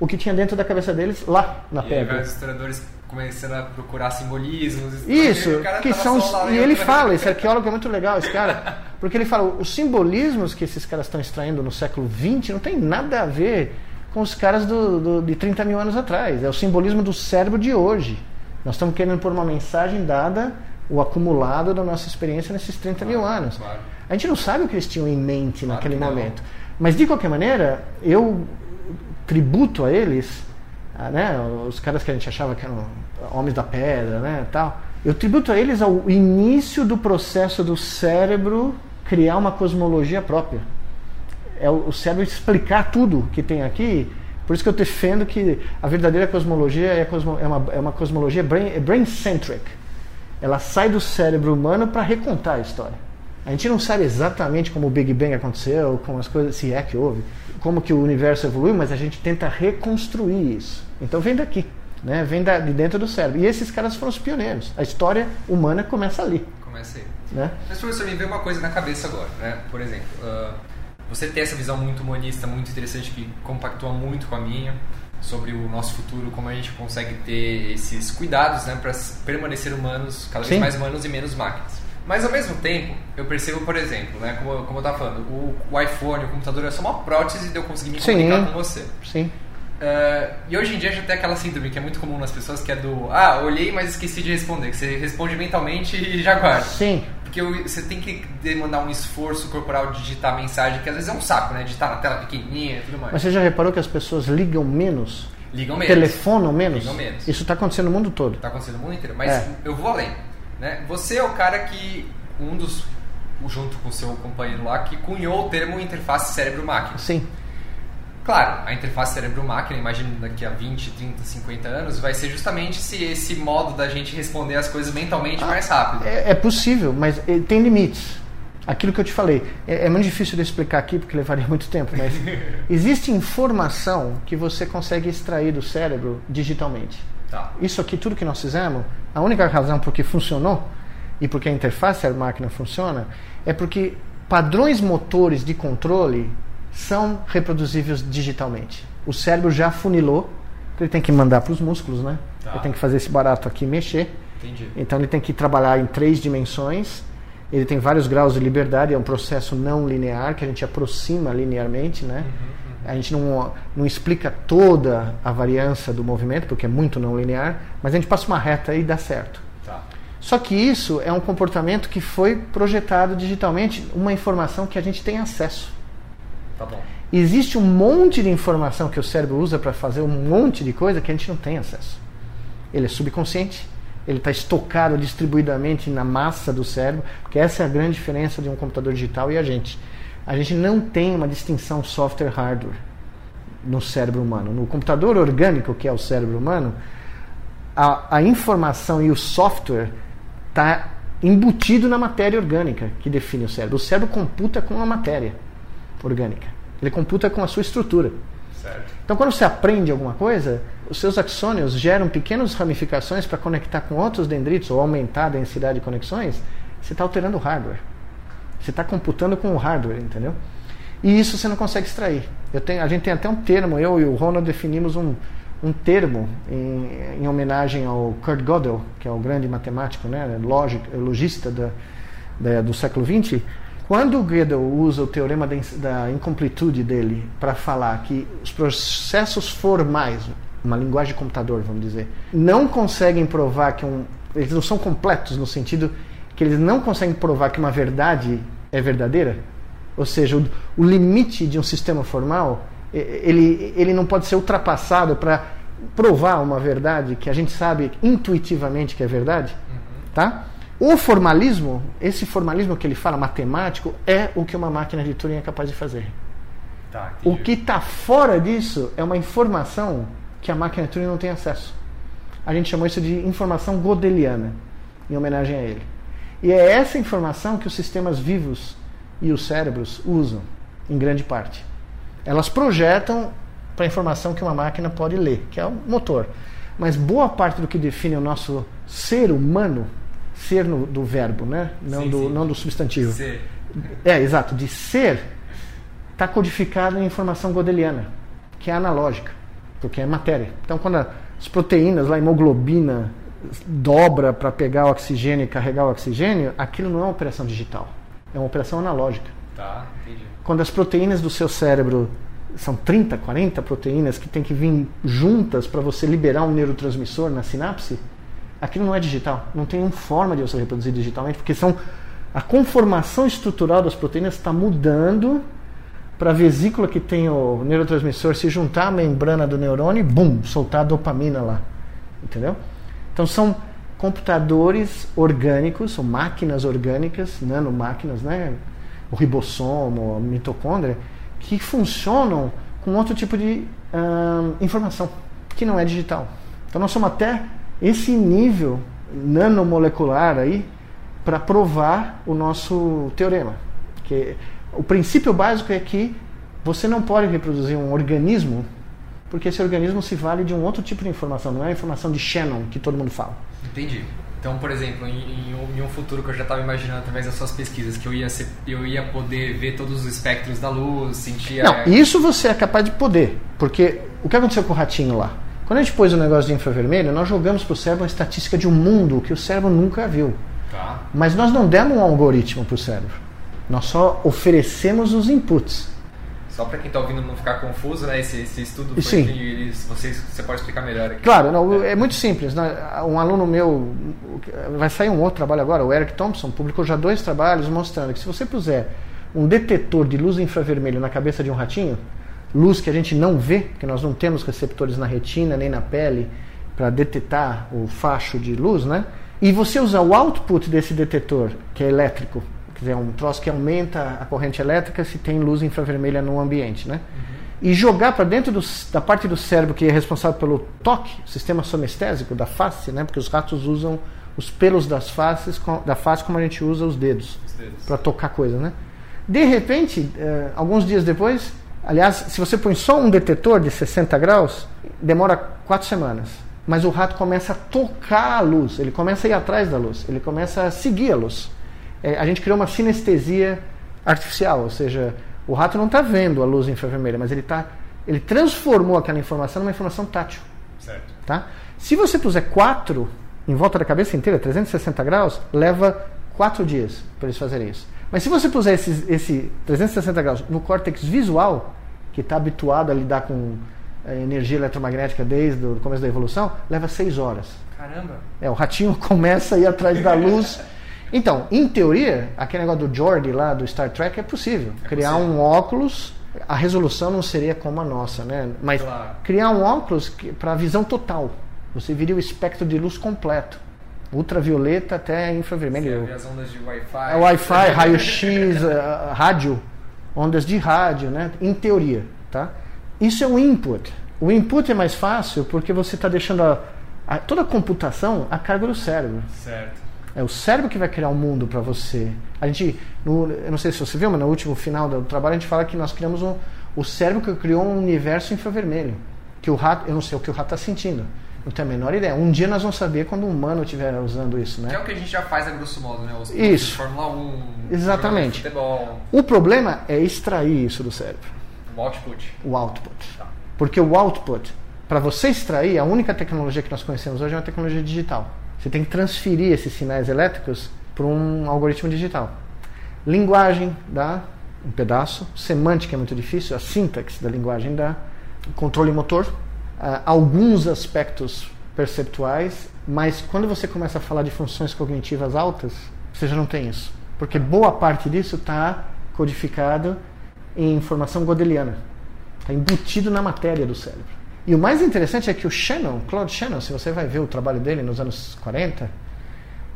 o que tinha dentro da cabeça deles lá na E aí pedra. vários historiadores começando a procurar simbolismos. Isso, que são e ele fala, esse arqueólogo é muito legal, esse cara, porque ele fala, os simbolismos que esses caras estão extraindo no século XX não tem nada a ver com os caras do, do- de 30 mil anos atrás, é o simbolismo do cérebro de hoje. Nós estamos querendo pôr uma mensagem dada, o acumulado da nossa experiência nesses 30 mil Claro, anos. claro. A gente não sabe o que eles tinham em mente Claro naquele momento. Mas de qualquer maneira, eu tributo a eles, né, os caras que a gente achava que eram homens da pedra, né, tal. Eu tributo a eles ao início do processo do cérebro criar uma cosmologia própria. É o, cérebro explicar tudo que tem aqui. Por isso que eu defendo que a verdadeira cosmologia é, cosmo- é uma, é uma cosmologia brain- é brain-centric. Ela sai do cérebro humano para recontar a história. A gente não sabe exatamente como o Big Bang aconteceu, como as coisas, se é que houve, como que o universo evoluiu, mas a gente tenta reconstruir isso. Então vem daqui, né? vem da, de dentro do cérebro. E esses caras foram os pioneiros. A história humana começa ali. Começa aí. Né? Mas, professor, me veio uma coisa na cabeça agora, né? Por exemplo, ah, você tem essa visão muito humanista, muito interessante, que compactua muito com a minha, sobre o nosso futuro, como a gente consegue ter esses cuidados, né, para permanecer humanos, cada vez Sim. mais humanos e menos máquinas. Mas, ao mesmo tempo, eu percebo, por exemplo, né, como, como eu estava falando, o, o iPhone, o computador é só uma prótese de eu conseguir me Sim. comunicar com você. Sim. Uh, e hoje em dia já tem aquela síndrome que é muito comum nas pessoas, que é do ah, olhei, mas esqueci de responder. Que você responde mentalmente e já guarda. Sim. Porque você tem que demandar um esforço corporal de digitar mensagem, que às vezes é um saco, né? Digitar na tela pequenininha e tudo mais. Mas você já reparou que as pessoas ligam menos? Ligam menos. Telefonam menos? Ligam menos. Isso está acontecendo no mundo todo. Tá acontecendo no mundo inteiro. Mas É. eu vou além. Né? Você é o cara que, um dos, junto com o seu companheiro lá, que cunhou o termo interface cérebro-máquina. Sim. Claro, a interface cérebro-máquina, imagino daqui a 20, 30, 50 anos, vai ser justamente se esse modo da gente responder as coisas mentalmente mais rápido. É, é possível, mas eh, tem limites. Aquilo que eu te falei, é, é muito difícil de explicar aqui porque levaria muito tempo, mas existe informação que você consegue extrair do cérebro digitalmente. Tá. Isso aqui, tudo que nós fizemos, a única razão por que funcionou e porque a interface cérebro-máquina funciona é porque padrões motores de controle são reproduzíveis digitalmente. O cérebro já funilou, ele tem que mandar para os músculos, né? Tá. Ele tem que fazer esse barato aqui mexer. Entendi. Então ele tem que trabalhar em três dimensões. Ele tem vários graus de liberdade, é um processo não linear que a gente aproxima linearmente, né? A gente não, não explica toda a variância do movimento, porque é muito não linear, mas a gente passa uma reta e dá certo. Tá. Só que isso é um comportamento que foi projetado digitalmente, uma informação que a gente tem acesso. Tá bom. Existe um monte de informação que o cérebro usa para fazer um monte de coisa que a gente não tem acesso. Ele é subconsciente, ele está estocado distribuidamente na massa do cérebro, porque essa é a grande diferença de um computador digital e a gente. A gente não tem uma distinção software-hardware no cérebro humano. No computador orgânico, que é o cérebro humano, a, a informação e o software está embutido na matéria orgânica que define o cérebro. O cérebro computa com a matéria orgânica. Ele computa com a sua estrutura. Certo. Então, quando você aprende alguma coisa, os seus axônios geram pequenas ramificações para conectar com outros dendritos ou aumentar a densidade de conexões. Você está alterando o hardware. Você está computando com o hardware, entendeu? E isso você não consegue extrair. Eu tenho, a gente tem até um termo, eu e o Ronald definimos um, um termo em, em homenagem ao Kurt Gödel, que é o grande matemático, né, lógico, logista da, da, do século XX, quando o Gödel usa o teorema da, incompletude dele para falar que os processos formais, uma linguagem de computador, vamos dizer, não conseguem provar que um. Eles não são completos no sentido que eles não conseguem provar que uma verdade é verdadeira. Ou seja, o, o limite de um sistema formal ele, ele não pode ser ultrapassado para provar uma verdade que a gente sabe intuitivamente que é verdade, tá? O formalismo, esse formalismo que ele fala, matemático, é o que uma máquina de Turing é capaz de fazer. Tá, O que está fora disso é uma informação que a máquina de Turing não tem acesso. A gente chamou isso de informação godeliana, em homenagem a ele. E é essa informação que os sistemas vivos e os cérebros usam, em grande parte. Elas projetam para a informação que uma máquina pode ler, que é o motor. Mas boa parte do que define o nosso ser humano, ser no, do verbo, né? não, Sim, do, sim. não do substantivo. Ser. É, exato, de ser, está codificado em informação godeliana, que é analógica, porque é matéria. Então, quando as proteínas, lá, a hemoglobina, dobra para pegar o oxigênio e carregar o oxigênio, aquilo não é uma operação digital, é uma operação analógica. Tá, entendi. Quando as proteínas do seu cérebro são 30, 40 proteínas que tem que vir juntas para você liberar um neurotransmissor na sinapse, aquilo não é digital. Não tem uma forma de você reproduzir digitalmente, porque são a conformação estrutural das proteínas está mudando para a vesícula que tem o neurotransmissor se juntar à membrana do neurônio e bum, soltar a dopamina lá. Entendeu? Então são computadores orgânicos, ou máquinas orgânicas, nanomáquinas, né? o ribossomo, a mitocôndria, que funcionam com outro tipo de ahn, informação, que não é digital. Então nós somos até esse nível nanomolecular aí para provar o nosso teorema. Que o princípio básico é que você não pode reproduzir um organismo porque esse organismo se vale de um outro tipo de informação, não é a informação de Shannon que todo mundo fala. Entendi. Então, por exemplo, em, em um, futuro que eu já estava imaginando através das suas pesquisas, que eu ia, ser, eu ia poder ver todos os espectros da luz, sentir Não, a... isso você é capaz de poder, porque o que aconteceu com o ratinho lá? Quando a gente pôs o negócio de infravermelho, nós jogamos para o cérebro uma estatística de um mundo que o cérebro nunca viu. Tá. Mas nós não demos um algoritmo para o cérebro. Nós só oferecemos os inputs. Só para quem está ouvindo não ficar confuso, né? Esse, esse estudo foi Sim. que vocês, você pode explicar melhor aqui. Claro, não, é muito simples. né? Um aluno meu, vai sair um outro trabalho agora, o Eric Thompson, publicou já dois trabalhos mostrando que se você puser um detetor de luz infravermelho na cabeça de um ratinho, luz que a gente não vê, porque nós não temos receptores na retina nem na pele para detectar o facho de luz, né? E você usar o output desse detetor, que é elétrico, quer dizer, é um troço que aumenta a corrente elétrica se tem luz infravermelha no ambiente, né? E jogar para dentro do- da parte do cérebro que é responsável pelo toque, o sistema somestésico da face, né? Porque os ratos usam os pelos das faces, da face como a gente usa os dedos Os dedos. para tocar coisa, né? De repente, eh, alguns dias depois, aliás, se você põe só um detetor de 60 graus, demora quatro semanas. Mas o rato começa a tocar a luz, ele começa a ir atrás da luz, ele começa a seguir a luz. Eh, a gente criou uma sinestesia artificial, ou seja, o rato não está vendo a luz infravermelha, mas ele tá, ele transformou aquela informação numa informação tátil. Certo. Tá? Se você puser quatro em volta da cabeça inteira, 360 graus, leva quatro dias para eles fazerem isso. Mas se você puser esses- esse 360 graus no córtex visual, que está habituado a lidar com eh, energia eletromagnética desde o começo da evolução, leva seis horas. Caramba! É, o ratinho começa a ir atrás da luz. Então, em teoria, aquele negócio do Jordi lá do Star Trek é possível. É criar possível. um óculos, a resolução não seria como a nossa, né? Mas Claro. criar um óculos para visão total. Você viria o espectro de luz completo. Ultravioleta até infravermelho. Você vê as ondas de Wi-Fi. É Wi-Fi, raio-x, eh, rádio, ondas de rádio, né? Em teoria, tá? Isso é um input. O input é mais fácil porque você está deixando a, a- toda a computação a cargo do cérebro. Certo. É o cérebro que vai criar um mundo para você. A gente, no, eu não sei se você viu, mas no último final do trabalho a gente fala que nós criamos um, o cérebro que criou um universo infravermelho. Que o rato, eu não sei o que o rato está sentindo. Não tenho a menor ideia. Um dia nós vamos saber quando um humano estiver usando isso, né? Que é o que a gente já faz a grosso modo, né? Os Isso. Fórmula 1, Exatamente. futebol, O problema é extrair isso do cérebro. o output. o output. Tá. Porque o output, para você extrair, a única tecnologia que nós conhecemos hoje é uma tecnologia digital. Você tem que transferir esses sinais elétricos para um algoritmo digital. Linguagem dá um pedaço, semântica é muito difícil, a sintaxe da linguagem dá, controle motor, ah, alguns aspectos perceptuais, mas quando você começa a falar de funções cognitivas altas, você já não tem isso. Porque boa parte disso está codificado em informação godeliana. Está embutido na matéria do cérebro. E o mais interessante é que o Shannon, Claude Shannon, se você vai ver o trabalho dele nos anos 40,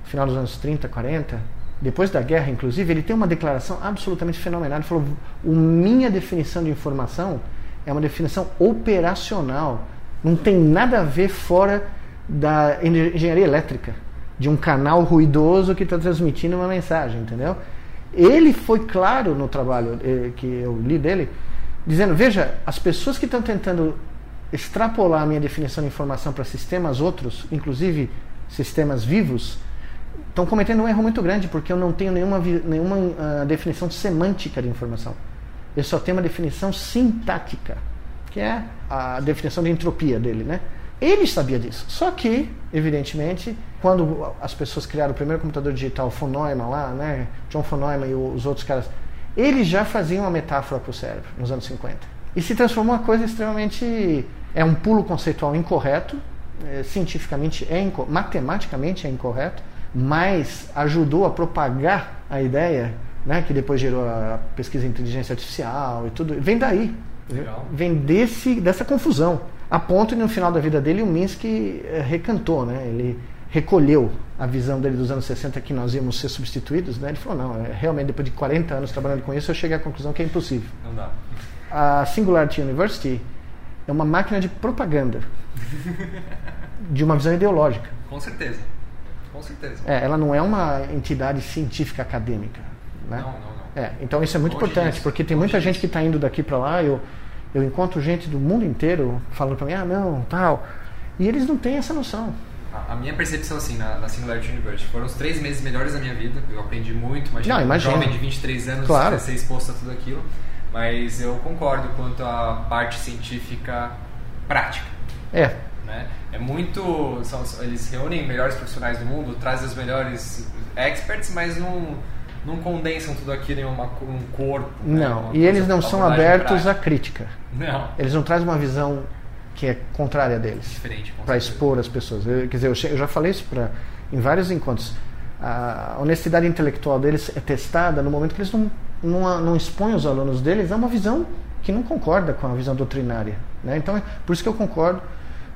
final dos anos 30, 40, depois da guerra, inclusive, ele tem uma declaração absolutamente fenomenal. Ele falou: "O minha definição de informação é uma definição operacional. Não tem nada a ver fora da engenharia elétrica, de um canal ruidoso que está transmitindo uma mensagem, entendeu? Ele foi claro no trabalho eh, que eu li dele, dizendo: veja, as pessoas que estão tentando extrapolar a minha definição de informação para sistemas outros, inclusive sistemas vivos, estão cometendo um erro muito grande, porque eu não tenho nenhuma, nenhuma ah, definição semântica de informação. Eu só tenho uma definição sintática, que é a definição de entropia dele, né? Ele sabia disso. Só que, evidentemente, quando as pessoas criaram o primeiro computador digital, o von Neumann lá, né? John von Neumann e os outros caras, eles já faziam uma metáfora para o cérebro nos anos 50. E se transformou uma coisa extremamente. É um pulo conceitual incorreto, é, cientificamente é inco- matematicamente é incorreto, mas ajudou a propagar a ideia, né, que depois gerou a pesquisa em inteligência artificial e tudo. Vem daí. Legal. Vem desse, dessa confusão. A ponto de no final da vida dele o Minsky eh, recantou, né? Ele recolheu a visão dele dos anos 60 que nós íamos ser substituídos, né? Ele falou, não, é, realmente depois de 40 anos trabalhando com isso, eu cheguei à conclusão que é impossível. Não dá. A Singularity University é uma máquina de propaganda de uma visão ideológica. Com certeza. Com certeza. É, ela não é uma entidade científica acadêmica. Né? Não, não, não. É, então isso é muito importante, porque tem muita gente que está indo daqui para lá, eu, eu encontro gente do mundo inteiro falando para mim, ah, não, tal. E eles não têm essa noção. A, a minha percepção, assim, na, na Singularity University, foram os três meses melhores da minha vida. Eu aprendi muito, imagina, Não, um jovem de 23 anos Claro. ser exposto a tudo aquilo. Mas eu concordo quanto à parte científica prática. É, né? É muito. são- eles reúnem melhores profissionais do mundo, trazem os melhores experts, mas não, não condensam tudo aquilo em uma, um corpo. né? não. Uma E eles não são abertos à prática. crítica. Não, Eles não trazem uma visão que é contrária deles. diferente. para expor as pessoas. Eu, quer dizer, eu já falei isso pra, em vários encontros. A honestidade intelectual deles é testada no momento que eles não, não, não expõem os alunos deles a uma visão que não concorda com a visão doutrinária. Né? Então, é por isso que eu concordo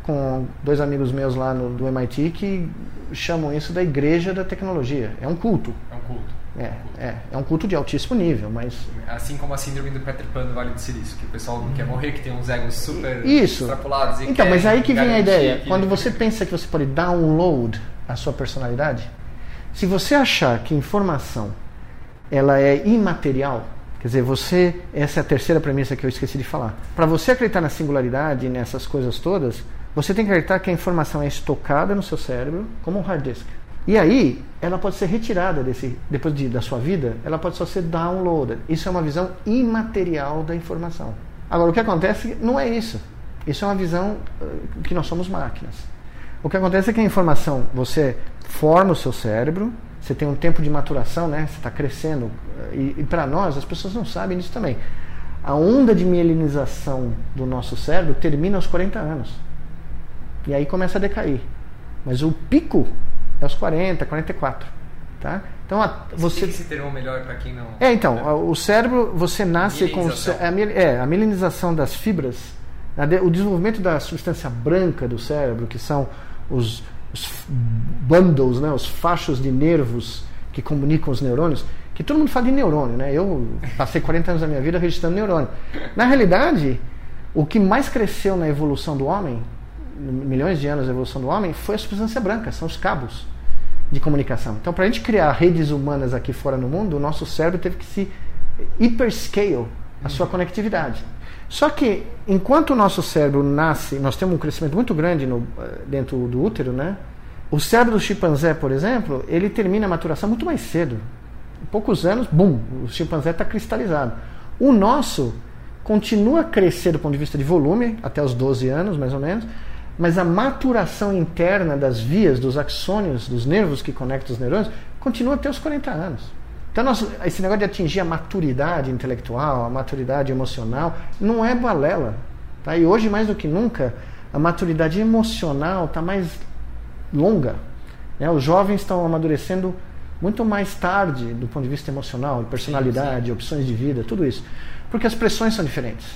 com dois amigos meus lá no, do MIT que chamam isso da igreja da tecnologia. É um culto. É um culto. É, é, é um culto de altíssimo nível, mas Assim como a síndrome do Peter Pan do Vale do Silício, que o pessoal não quer morrer, que tem uns egos super Isso. extrapolados. E Então, mas aí que vem a ideia. que- Quando você pensa que você pode download a sua personalidade, se você achar que informação ela é imaterial, quer dizer, você, essa é a terceira premissa que eu esqueci de falar. Para você acreditar na singularidade nessas coisas todas, você tem que acreditar que a informação é estocada no seu cérebro como um hard disk. E aí, ela pode ser retirada desse, depois de, da sua vida, ela pode só ser downloaded. Isso é uma visão imaterial da informação. Agora, o que acontece não é isso. Isso é uma visão eh, que nós somos máquinas. O que acontece é que a informação, você forma o seu cérebro, você tem um tempo de maturação, né? Você está crescendo. eh, E, e para nós, as pessoas não sabem disso também. a onda de mielinização do nosso cérebro termina aos 40 anos. E aí começa a decair. Mas o pico é aos 40, 44. Tá? Então a, você esse termo melhor para quem não. É, então, é. o cérebro você nasce com a, é, a mielinização das fibras, o desenvolvimento da substância branca do cérebro, que são os, os bundles, né, os fachos de nervos que comunicam os neurônios, que todo mundo fala de neurônio, né? Eu passei 40 anos da minha vida registrando neurônio. Na realidade, o que mais cresceu na evolução do homem, milhões de anos da evolução do homem, foi a substância branca, são os cabos de comunicação. Então, para a gente criar redes humanas aqui fora no mundo, o nosso cérebro teve que se hyperscale a sua conectividade. Só que, enquanto o nosso cérebro nasce, nós temos um crescimento muito grande no, eh, dentro do útero, né? O cérebro do chimpanzé, por exemplo, ele termina a maturação muito mais cedo. Em poucos anos, bum, o chimpanzé está cristalizado. O nosso continua a crescer do ponto de vista de volume, até os 12 anos, mais ou menos, mas a maturação interna das vias, dos axônios, dos nervos que conectam os neurônios, continua até os 40 anos. Então, nós, esse negócio de atingir a maturidade intelectual, a maturidade emocional, não é balela. Tá? E hoje, mais do que nunca, a maturidade emocional está mais longa. Né? Os jovens estão amadurecendo muito mais tarde do ponto de vista emocional, de personalidade, sim, sim. opções de vida, tudo isso. Porque as pressões são diferentes.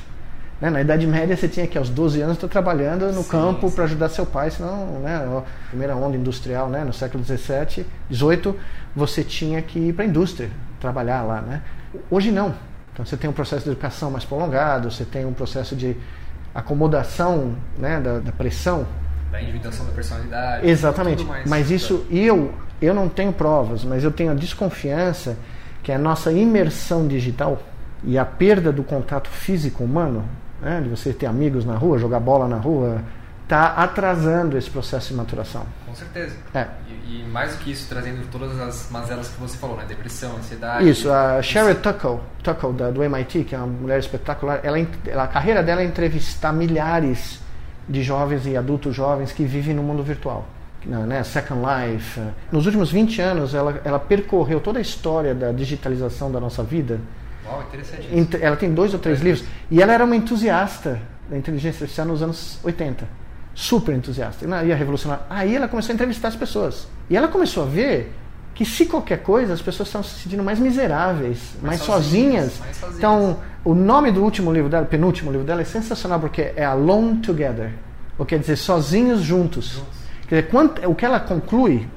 Né? Na Idade Média você tinha que aos 12 anos estar trabalhando no sim, campo para ajudar seu pai, senão, né, a primeira onda industrial, né, no século 17, 18, você tinha que ir para a indústria trabalhar lá, né? Hoje não. Então você tem um processo de educação mais prolongado, você tem um processo de acomodação, né, da, da pressão da individuação da personalidade. Exatamente. Mas isso eu eu não tenho provas, mas eu tenho a desconfiança que a nossa imersão digital e a perda do contato físico humano né, de você ter amigos na rua, jogar bola na rua, está atrasando esse processo de maturação. Com certeza. É. E, e, mais do que isso, trazendo todas as mazelas que você falou, né? Depressão, ansiedade. Isso, a Sherry Tuckle, Tuckle da, do MIT, que é uma mulher espetacular, ela, ela, a carreira dela é entrevistar milhares de jovens e adultos jovens que vivem no mundo virtual. Né, Second Life. Nos últimos 20 anos, ela, ela percorreu toda a história da digitalização da nossa vida Uau, interessante. Ela tem dois ou três livros. E ela era uma entusiasta da inteligência artificial nos anos 80. Super entusiasta. Ela ia revolucionar. Aí ela começou a entrevistar as pessoas. E ela começou a ver que se qualquer coisa as pessoas estão se sentindo mais miseráveis, mais, mais sozinhas. sozinhas. Mais sozinhas. Então, o nome do último livro dela, penúltimo livro dela, é sensacional porque é Alone Together. Ou quer dizer, sozinhos juntos. juntos. Quer dizer, quanto, o que ela conclui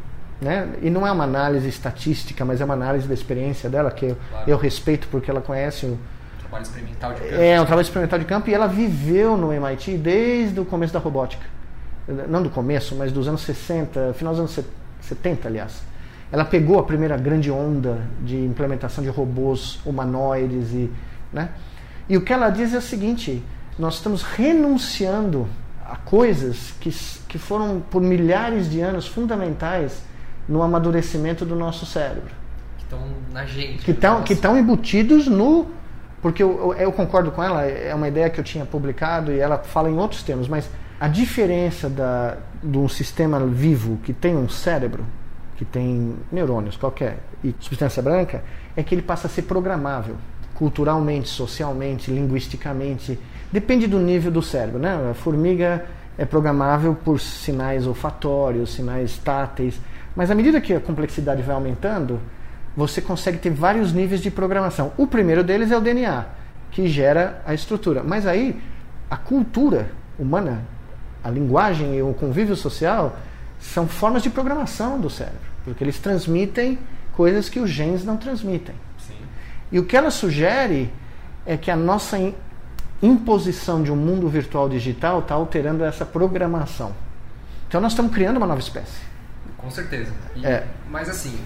né? E não é uma análise estatística, mas é uma análise da experiência dela, que eu, claro. eu respeito porque ela conhece o. Trabalho experimental de campo. É, um trabalho experimental de campo e ela viveu no MIT desde o começo da robótica. Não do começo, mas dos anos 60, final dos anos 70, aliás. Ela pegou a primeira grande onda de implementação de robôs humanoides e. Né? E o que ela diz é o seguinte: nós estamos renunciando a coisas que, que foram por milhares de anos fundamentais no amadurecimento do nosso cérebro. Que estão na gente. Que estão que estão embutidos no porque eu, eu, concordo com ela, é uma ideia que eu tinha publicado e ela fala em outros termos, mas a diferença da, de um sistema vivo que tem um cérebro, que tem neurônios qualquer, e substância branca, é que ele passa a ser programável, culturalmente, socialmente, linguisticamente, depende do nível do cérebro. Né? A formiga é programável por sinais olfatórios, sinais táteis, mas à medida que a complexidade vai aumentando, você consegue ter vários níveis de programação. O primeiro deles é o DNA, que gera a estrutura. Mas aí, a cultura humana, a linguagem e o convívio social são formas de programação do cérebro, porque eles transmitem coisas que os genes não transmitem. Sim. E o que ela sugere é que a nossa imposição de um mundo virtual digital está alterando essa programação. Então nós estamos criando uma nova espécie. Com certeza. E, é. Mas assim,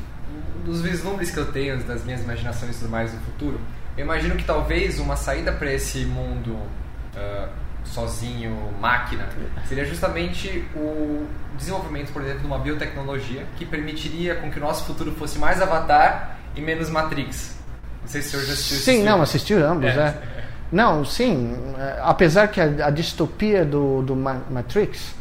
dos vislumbres que eu tenho, das minhas imaginações e tudo mais no futuro, eu imagino que talvez uma saída para esse mundo uh, sozinho, máquina, seria justamente o desenvolvimento, por exemplo, de uma biotecnologia que permitiria com que o nosso futuro fosse mais Avatar e menos Matrix. Não sei se o senhor já assistiu Sim, não, assistiu ambos, é. é. Não, sim. É, apesar que a, a distopia do, do Matrix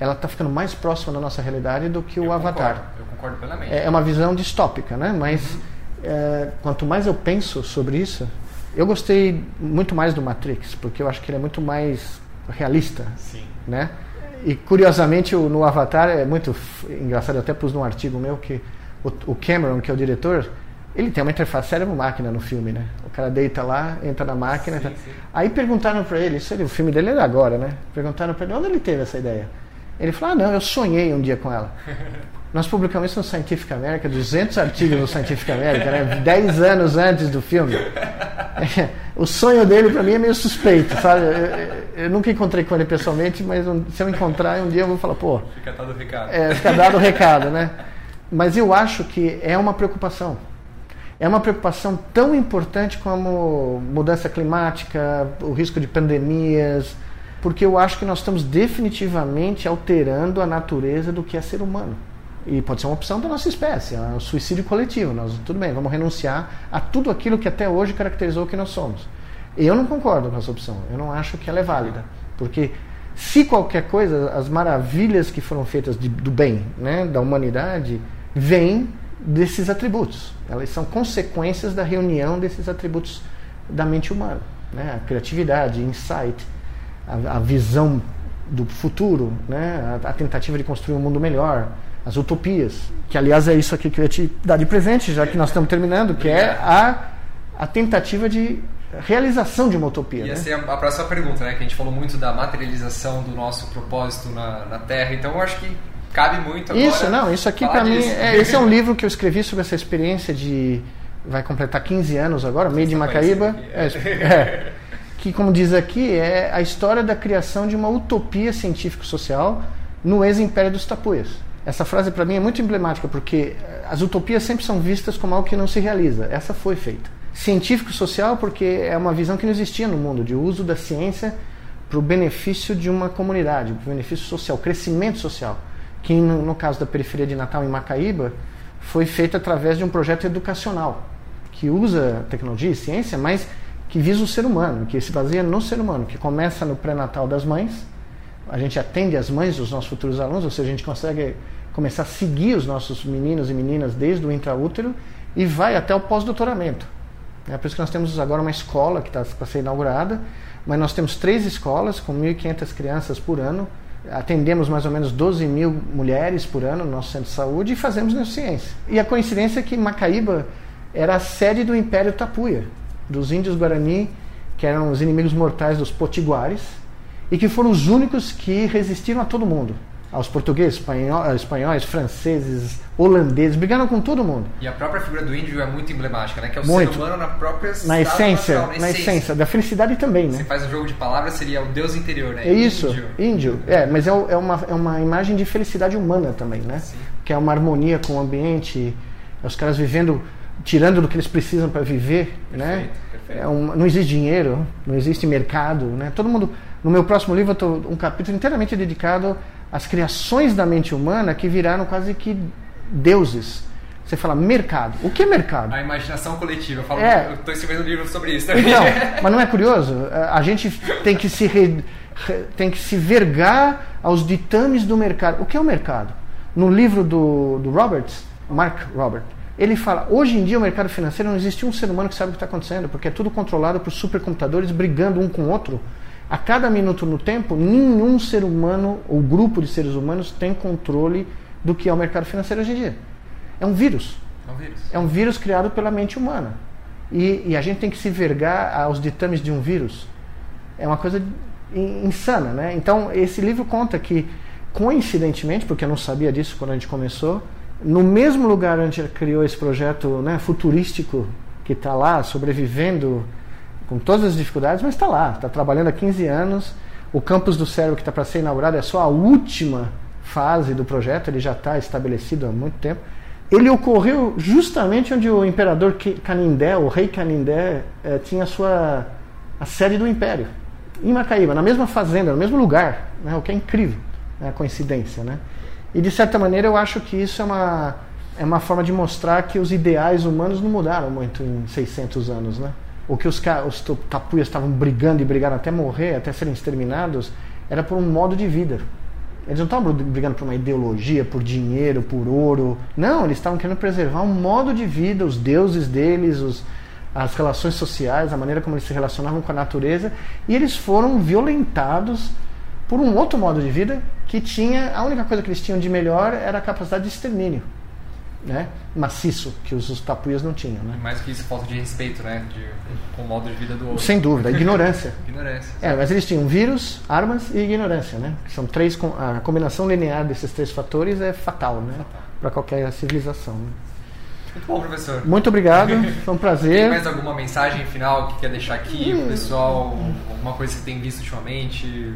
ela está ficando mais próxima da nossa realidade do que o eu Avatar. Concordo, eu concordo plenamente. É, é uma visão distópica, né? Mas uhum. é, quanto mais eu penso sobre isso, Eu gostei muito mais do Matrix, porque eu acho que ele é muito mais realista. Sim. Né? E curiosamente no Avatar é muito engraçado, eu até pus num artigo meu que o Cameron, que é o diretor, ele tem uma interface cérebro-máquina no filme, né? O cara deita lá, entra na máquina. Sim, tá... sim. Aí perguntaram para ele, isso o filme dele era agora, né? Perguntaram para ele onde ele teve essa ideia. Ele falou: Ah, não, eu sonhei um dia com ela. Nós publicamos isso no Scientific American, 200 artigos no Scientific American, né? 10 anos antes do filme. O sonho dele para mim é meio suspeito, sabe? Eu, eu, nunca encontrei com ele pessoalmente, mas se eu encontrar um dia eu vou falar, pô. Fica dado o recado. É, fica dado o recado, né? Mas eu acho que é uma preocupação. É uma preocupação tão importante como mudança climática, o risco de pandemias, porque eu acho que nós estamos definitivamente alterando a natureza do que é ser humano. E pode ser uma opção da nossa espécie, é o suicídio coletivo. Nós, tudo bem, vamos renunciar a tudo aquilo que até hoje caracterizou o que nós somos. Eu não concordo com essa opção, eu não acho que ela é válida. Porque se qualquer coisa, as maravilhas que foram feitas de, do bem, né, da humanidade, vêm desses atributos. Elas são consequências da reunião desses atributos da mente humana. Né? A criatividade, insight, a, a visão do futuro, né? a, a tentativa de construir um mundo melhor, as utopias, que aliás é isso aqui que eu ia te dar de presente, já que nós estamos terminando, que é a, a tentativa de realização de uma utopia. Ia né? ser a, próxima pergunta, né? Que a gente falou muito da materialização do nosso propósito na, na Terra, então eu acho que cabe muito agora. Isso, não, isso aqui para mim, é, esse é um livro que eu escrevi sobre essa experiência de vai completar 15 anos agora, meio de Macaíba. É, é, que, como diz aqui, é a história da criação de uma utopia científico-social no ex-império dos tapuias. Essa frase para mim é muito emblemática porque eh, as utopias sempre são vistas como algo que não se realiza. Essa foi feita. Científico-social porque é uma visão que não existia no mundo de uso da ciência para o benefício de uma comunidade, para o benefício social, crescimento social, que no, no caso da periferia de Natal em Macaíba foi feito através de um projeto educacional que usa tecnologia e ciência, mas que visa o ser humano, que se baseia no ser humano, que começa no pré-natal das mães a gente atende as mães dos nossos futuros alunos, ou seja, a gente consegue começar a seguir os nossos meninos e meninas desde o intraútero e vai até o pós-doutoramento. É por isso que nós temos agora uma escola que está para ser inaugurada, mas nós temos três escolas com 1.500 crianças por ano, atendemos mais ou menos 12 mil mulheres por ano no nosso centro de saúde e fazemos neurociência. E a coincidência é que Macaíba era a sede do Império Tapuia, dos índios Guarani, que eram os inimigos mortais dos potiguares, e que foram os únicos que resistiram a todo mundo. Aos portugueses, espanhóis, espanhóis, franceses, holandeses, brigaram com todo mundo. E a própria figura do índio é muito emblemática, né? Que é o muito. ser humano na própria na essência, natural, na, na essência. essência. da felicidade também, né? Você faz um jogo de palavras, seria o Deus interior, né? É isso, índio. índio. É, mas é, é, uma, é uma imagem de felicidade humana também, né? Sim. Que é uma harmonia com o ambiente, os caras vivendo, tirando do que eles precisam para viver, perfeito, né? Perfeito. É um, não existe dinheiro, não existe mercado, né? Todo mundo no meu próximo livro, eu tô um capítulo inteiramente dedicado às criações da mente humana que viraram quase que deuses. Você fala mercado. O que é mercado? A imaginação coletiva. Eu falo, é. eu estou escrevendo um livro sobre isso também. Então, mas não é curioso? A gente tem que se re, tem que se vergar aos ditames do mercado. O que é o mercado? No livro do, do Roberts, Mark Robert, ele fala: hoje em dia o mercado financeiro não existe um ser humano que sabe o que está acontecendo, porque é tudo controlado por supercomputadores brigando um com o outro a cada minuto no tempo, nenhum ser humano ou grupo de seres humanos tem controle do que é o mercado financeiro hoje em dia. É um vírus. É um vírus, é um vírus criado pela mente humana. E, e, a gente tem que se vergar aos ditames de um vírus. É uma coisa insana, né? Então, esse livro conta que, coincidentemente, porque eu não sabia disso quando a gente começou, no mesmo lugar onde gente criou esse projeto né, futurístico que está lá, sobrevivendo com todas as dificuldades, mas está lá, está trabalhando há 15 anos. O campus do cérebro que está para ser inaugurado é só a última fase do projeto, ele já está estabelecido há muito tempo. Ele ocorreu justamente onde o imperador Canindé, o rei Canindé, eh, tinha a sua a sede do império, em Macaíba, na mesma fazenda, no mesmo lugar, né, o que é incrível, né, a coincidência. Né? E de certa maneira eu acho que isso é uma, é uma forma de mostrar que os ideais humanos não mudaram muito em 600 anos. Né? o que os, os tapuias estavam brigando e brigaram até morrer, até serem exterminados, era por um modo de vida. Eles não estavam brigando por uma ideologia, por dinheiro, por ouro. Não, eles estavam querendo preservar um modo de vida, os deuses deles, os, as relações sociais, a maneira como eles se relacionavam com a natureza, e eles foram violentados por um outro modo de vida que tinha a única coisa que eles tinham de melhor era a capacidade de extermínio né, maciço que os, os tapuias não tinham. Né? Mais que isso, falta de respeito né, de, com o modo de vida do outro. Sem dúvida, ignorância. ignorância. É, mas eles tinham vírus, armas e ignorância. Né? São três, a combinação linear desses três fatores é fatal, né? para qualquer civilização. Né? Muito bom, professor. Muito obrigado, foi um prazer. Tem mais alguma mensagem final que quer deixar aqui hum. pessoal? Alguma coisa que tem visto ultimamente?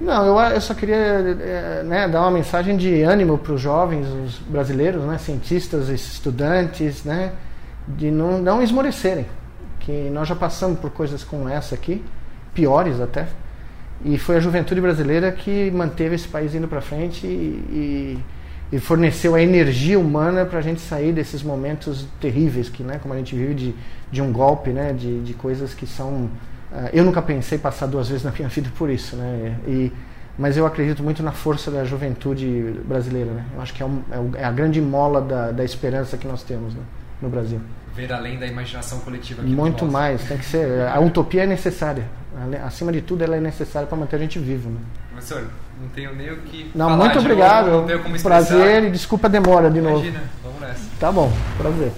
Não, eu, eu só queria é, né, dar uma mensagem de ânimo para os jovens, os brasileiros, né, cientistas, estudantes, né, de não, não esmorecerem. Que nós já passamos por coisas como essa aqui, piores até, e foi a juventude brasileira que manteve esse país indo para frente e, e, e, forneceu a energia humana para a gente sair desses momentos terríveis que, né, como a gente vive de, de um golpe, né, de, de coisas que são eu nunca pensei passar duas vezes na minha vida por isso, né? E, mas eu acredito muito na força da juventude brasileira, né? Eu acho que é, um, é, é a grande mola da, da esperança que nós temos né? no Brasil. Ver além da imaginação coletiva. muito mais, tem que ser. A utopia é necessária. Acima de tudo, ela é necessária para manter a gente vivo, né? Professor, não tenho nem o que. Não, muito obrigado. Novo, não tenho como Prazer e desculpa a demora de Imagina, novo. Imagina, vamos nessa. Tá bom, prazer.